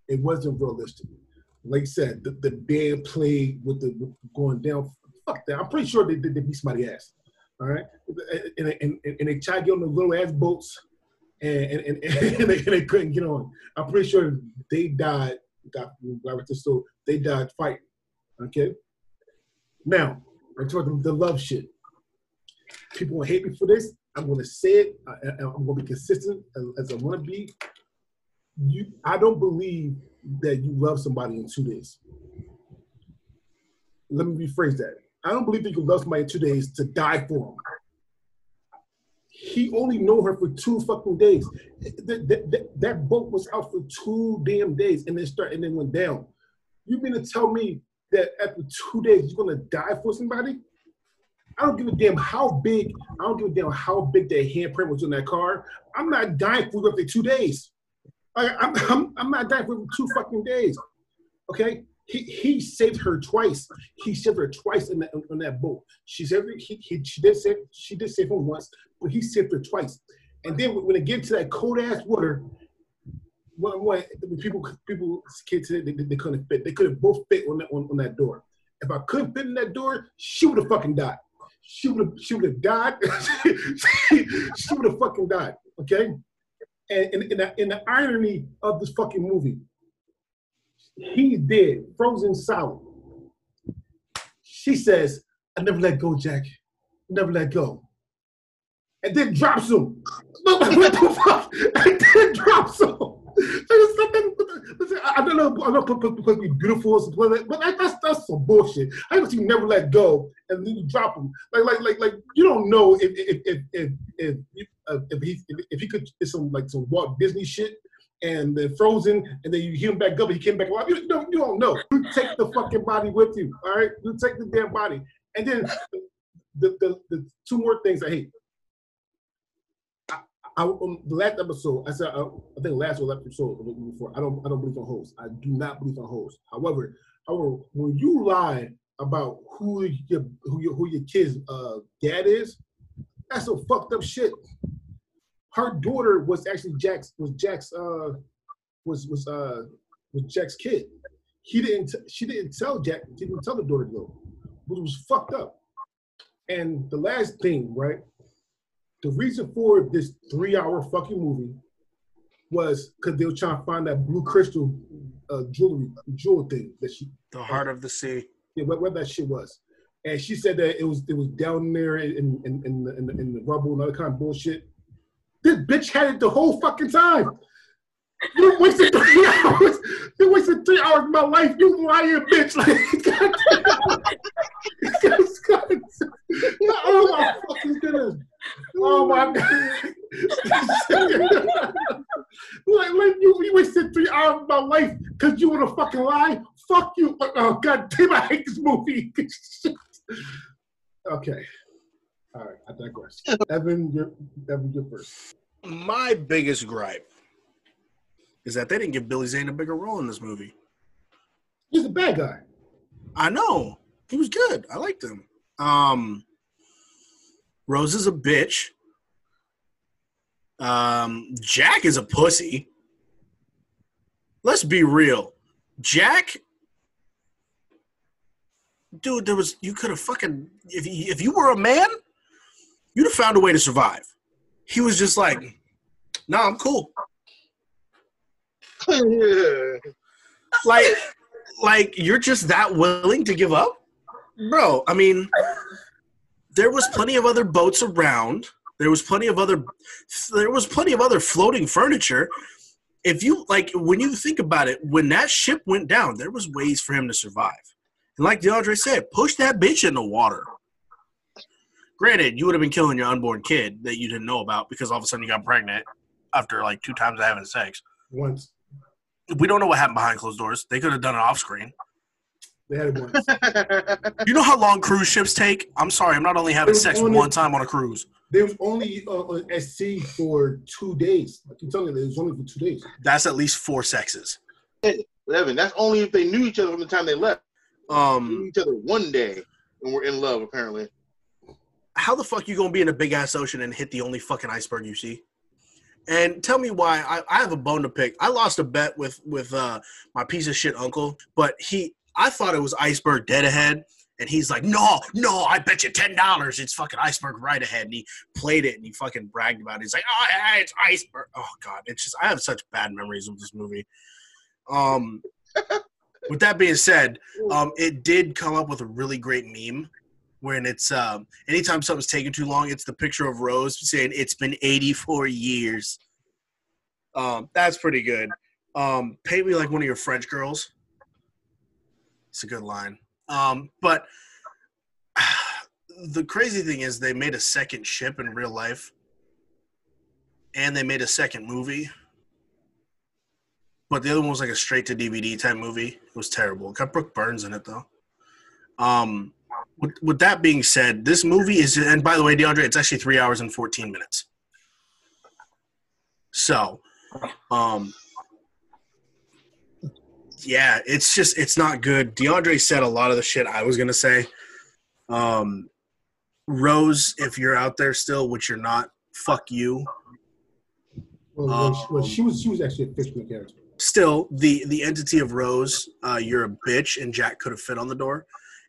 It wasn't realistic. Like I said, the, the band played with the going down. Fuck that. I'm pretty sure they did they beat somebody ass. All right, and, and, and, and they tried to get on the little ass boats, and and, and, and, they, and they couldn't get on. I'm pretty sure they died. Got so they died fighting. Okay. Now, I told them the love shit. People will hate me for this. I'm going to say it. I, am going to be consistent as, I want to be. You, I don't believe that you love somebody in two days. Let me rephrase that. I don't believe that you love somebody in two days to die for them. He only know her for two fucking days. That, that, that, that boat was out for two damn days and then start and then went down. You mean to tell me that after two days you're gonna die for somebody? I don't give a damn how big. I don't give a damn how big that handprint was on that car. I'm not dying for it for two days. I, I'm, I'm, I'm not dying for two fucking days. Okay, he, he saved her twice. He saved her twice in that on that boat. She saved he, he, she did save she did save him once, but he saved her twice. And then when it gets to that cold ass water, when, when people people kids they, they couldn't fit. They could have both fit on that on, on that door. If I couldn't fit in that door, she would have fucking died she would have she would have died. she, would have fucking died. Okay. And in, the, the irony of this fucking movie, he's dead, frozen solid. She says, "I never let go, Jack. Never let go." And then drops him. what the fuck? And then drops him. I don't know, I'm not because we're beautiful, but that's that's some bullshit. I guess you never let go and then you drop him. Like like like like you don't know if if if if if, uh, if he if, if he could it's some like some Walt Disney shit and then frozen, and then you heal him back up, and he came back alive. You don't, you don't know. You take the fucking body with you, all right? You take the damn body. And then the, the, the two more things I hate. I, um, the last episode, I said, uh, I think last or last episode before, I don't, I don't believe on hosts. I do not believe on hosts. However, however, when you lie about who your who your who your kid's uh, dad is, that's some fucked up shit. Her daughter was actually Jack's was Jack's uh was was uh was Jack's kid. He didn't she didn't tell Jack, didn't tell the daughter though. It was fucked up. And the last thing, right? The reason for this three hour fucking movie was because they were trying to find that blue crystal uh, jewelry jewel thing that she the heart of the sea yeah where, where that shit was and she said that it was it was down there in in, in, the, in, the, in the rubble and other kind of bullshit this bitch had it the whole fucking time you wasted three hours. You wasted three hours of my life. You lying bitch. Like, oh my fucking goodness. Oh my god. like, like you, you wasted three hours of my life because you want to fucking lie. Fuck you. Uh, oh god damn, I hate this movie. okay. All right, I digress. Evan, you're Evan, you're first. My biggest gripe is that they didn't give Billy Zane a bigger role in this movie. He's a bad guy. I know. He was good. I liked him. Um, Rose is a bitch. Um, Jack is a pussy. Let's be real. Jack, dude, there was you could have fucking if you, if you were a man, you'd have found a way to survive. He was just like, "No, nah, I'm cool. like, like you're just that willing to give up? Bro. I mean, there was plenty of other boats around. There was plenty of other. There was plenty of other floating furniture. If you like, when you think about it, when that ship went down, there was ways for him to survive. And like DeAndre said, push that bitch in the water. Granted, you would have been killing your unborn kid that you didn't know about because all of a sudden you got pregnant after like two times of having sex. Once We don't know what happened behind closed doors. They could have done it off screen. They had it once. You know how long cruise ships take? I'm sorry, I'm not only having sex only- one time on a cruise. They was only uh, on at sea for two days. I can tell you, it was only for two days. That's at least four sexes. Evan, that's only if they knew each other from the time they left. They knew Um, each other one day and were in love, apparently. how the fuck you gonna be in a big ass ocean and hit the only fucking iceberg you see? And tell me why I, I have a bone to pick. I lost a bet with with uh, my piece of shit uncle, but he I thought it was iceberg dead ahead, and he's like, no, no, I bet you ten dollars it's fucking iceberg right ahead, and he played it and he fucking bragged about it. He's like, oh, yeah, it's iceberg. Oh god, it's just I have such bad memories of this movie. Um, with that being said, um, it did come up with a really great meme when it's um, anytime something's taking too long, it's the picture of Rose saying it's been 84 years. Um, that's pretty good. Um, pay me like one of your French girls. It's a good line. Um, but the crazy thing is they made a second ship in real life, and they made a second movie. But the other one was like a straight to DVD type movie. It was terrible. It got Brooke Burns in it though. Um, with, with that being said, this movie is, and by the way, DeAndre, it's actually three hours and 14 minutes. So, um, yeah, it's just, it's not good. DeAndre said a lot of the shit I was going to say. Um, Rose, if you're out there still, which you're not, fuck you. Well, she, well, she was she was actually a fictional character. Still, the the entity of Rose, uh, you're a bitch, and Jack could have fit on the door,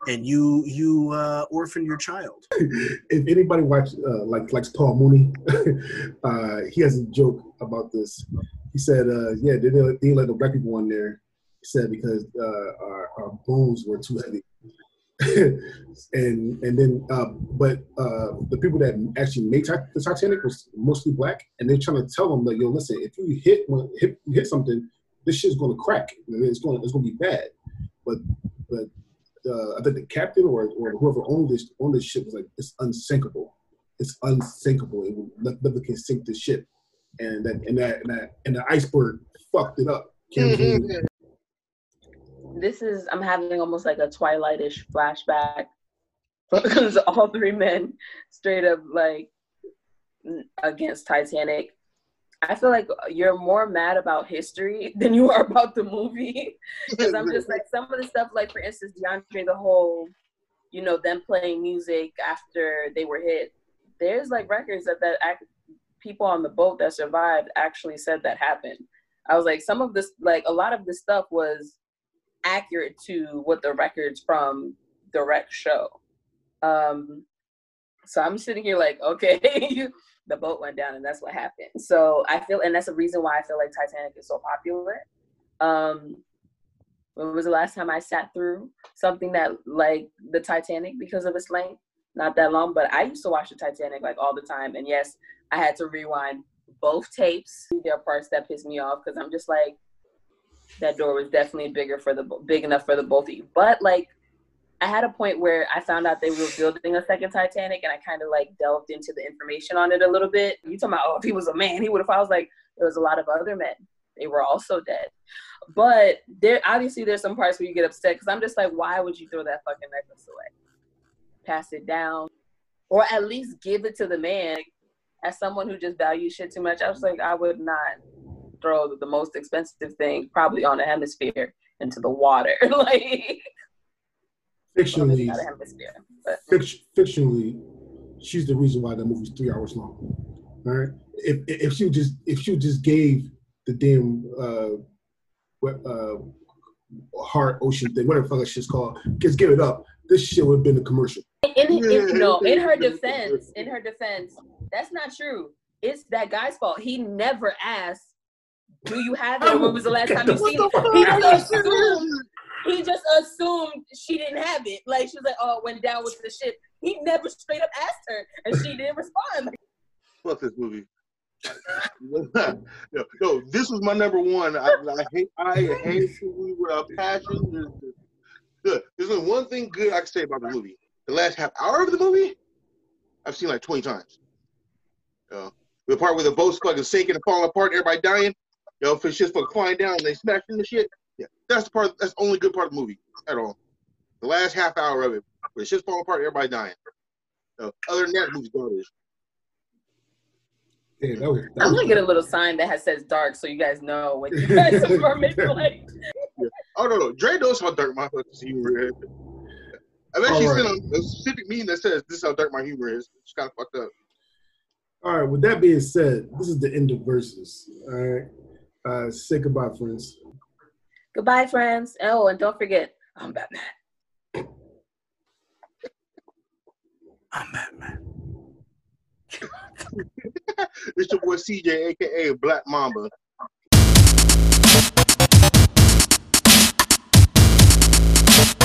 and you you uh, orphaned your child. if anybody watch uh, like likes Paul Mooney, uh, he has a joke about this. He said, uh, "Yeah, they didn't, they didn't let the black people on there." Said because uh, our, our bones were too heavy, and and then uh, but uh, the people that actually made the Titanic was mostly black, and they're trying to tell them like, "Yo, listen, if you hit hit hit something, this shit's gonna crack. It's gonna it's gonna be bad." But but uh, I think the captain or, or whoever owned this owned this ship was like, it's unsinkable. It's unsinkable. It will, nothing can sink the ship. And that and that and that and the iceberg fucked it up. This is I'm having almost like a Twilightish flashback because all three men straight up like against Titanic. I feel like you're more mad about history than you are about the movie. Because I'm just like some of the stuff, like for instance, DeAndre, the whole, you know, them playing music after they were hit. There's like records that that act, people on the boat that survived actually said that happened. I was like, some of this, like a lot of this stuff was accurate to what the records from wreck show. Um, so I'm sitting here like, okay, the boat went down and that's what happened. So I feel, and that's the reason why I feel like Titanic is so popular. Um, when was the last time I sat through something that like the Titanic because of its length? Not that long, but I used to watch the Titanic like all the time. And yes, I had to rewind both tapes. There are parts that piss me off because I'm just like, that door was definitely bigger for the big enough for the both of you. But like, I had a point where I found out they were building a second Titanic, and I kind of like delved into the information on it a little bit. You talking about, oh, if he was a man, he would have. I was like, there was a lot of other men. They were also dead. But there, obviously, there's some parts where you get upset because I'm just like, why would you throw that fucking necklace away? Pass it down, or at least give it to the man. As someone who just values shit too much, I was like, I would not throw the most expensive thing probably on a hemisphere into the water. like, fictionally, not a hemisphere, but fict- fictionally, she's the reason why that movie's three hours long. All right. If if she just if she just gave the damn uh, what, uh, heart ocean thing, whatever the fuck that shit's called, just give it up. This shit would have been a commercial. in, in, no, in her defense, in her defense, that's not true. It's that guy's fault. He never asked, "Do you have it? When was the last time you seen it?" He just assumed. He just assumed she didn't have it. Like she was like, "Oh, it went down with the ship." He never straight up asked her, and she didn't respond. Like, Fuck this movie. no, no, this was my number one. I, I hate, I hate this movie with a passion. There's, there's, there's only one thing good I can say about the movie. The last half hour of the movie, I've seen like 20 times. Uh, the part where the boat's fucking sinking and falling apart, everybody dying. You know, for shit's fucking flying down and they smashing the shit. Yeah, that's the part. That's the only good part of the movie at all. The last half hour of it, where the shit's falling apart, everybody dying. Other than that, the movie's garbage. Yeah, that was. That I'm was gonna get a little sign that has says dark, so you guys know what you guys are maybe like. Oh no, no, Dre knows how dark my fucking humor is. I've actually All right. seen a, a specific meme that says this is how dark my humor is. It's kind of fucked up. All right. With that being said, this is the end of verses. All right. Uh, say goodbye, friends. Goodbye, friends. Oh, and don't forget, I'm Batman. I'm Batman. It's your boy CJ, aka Black Mamba. Thank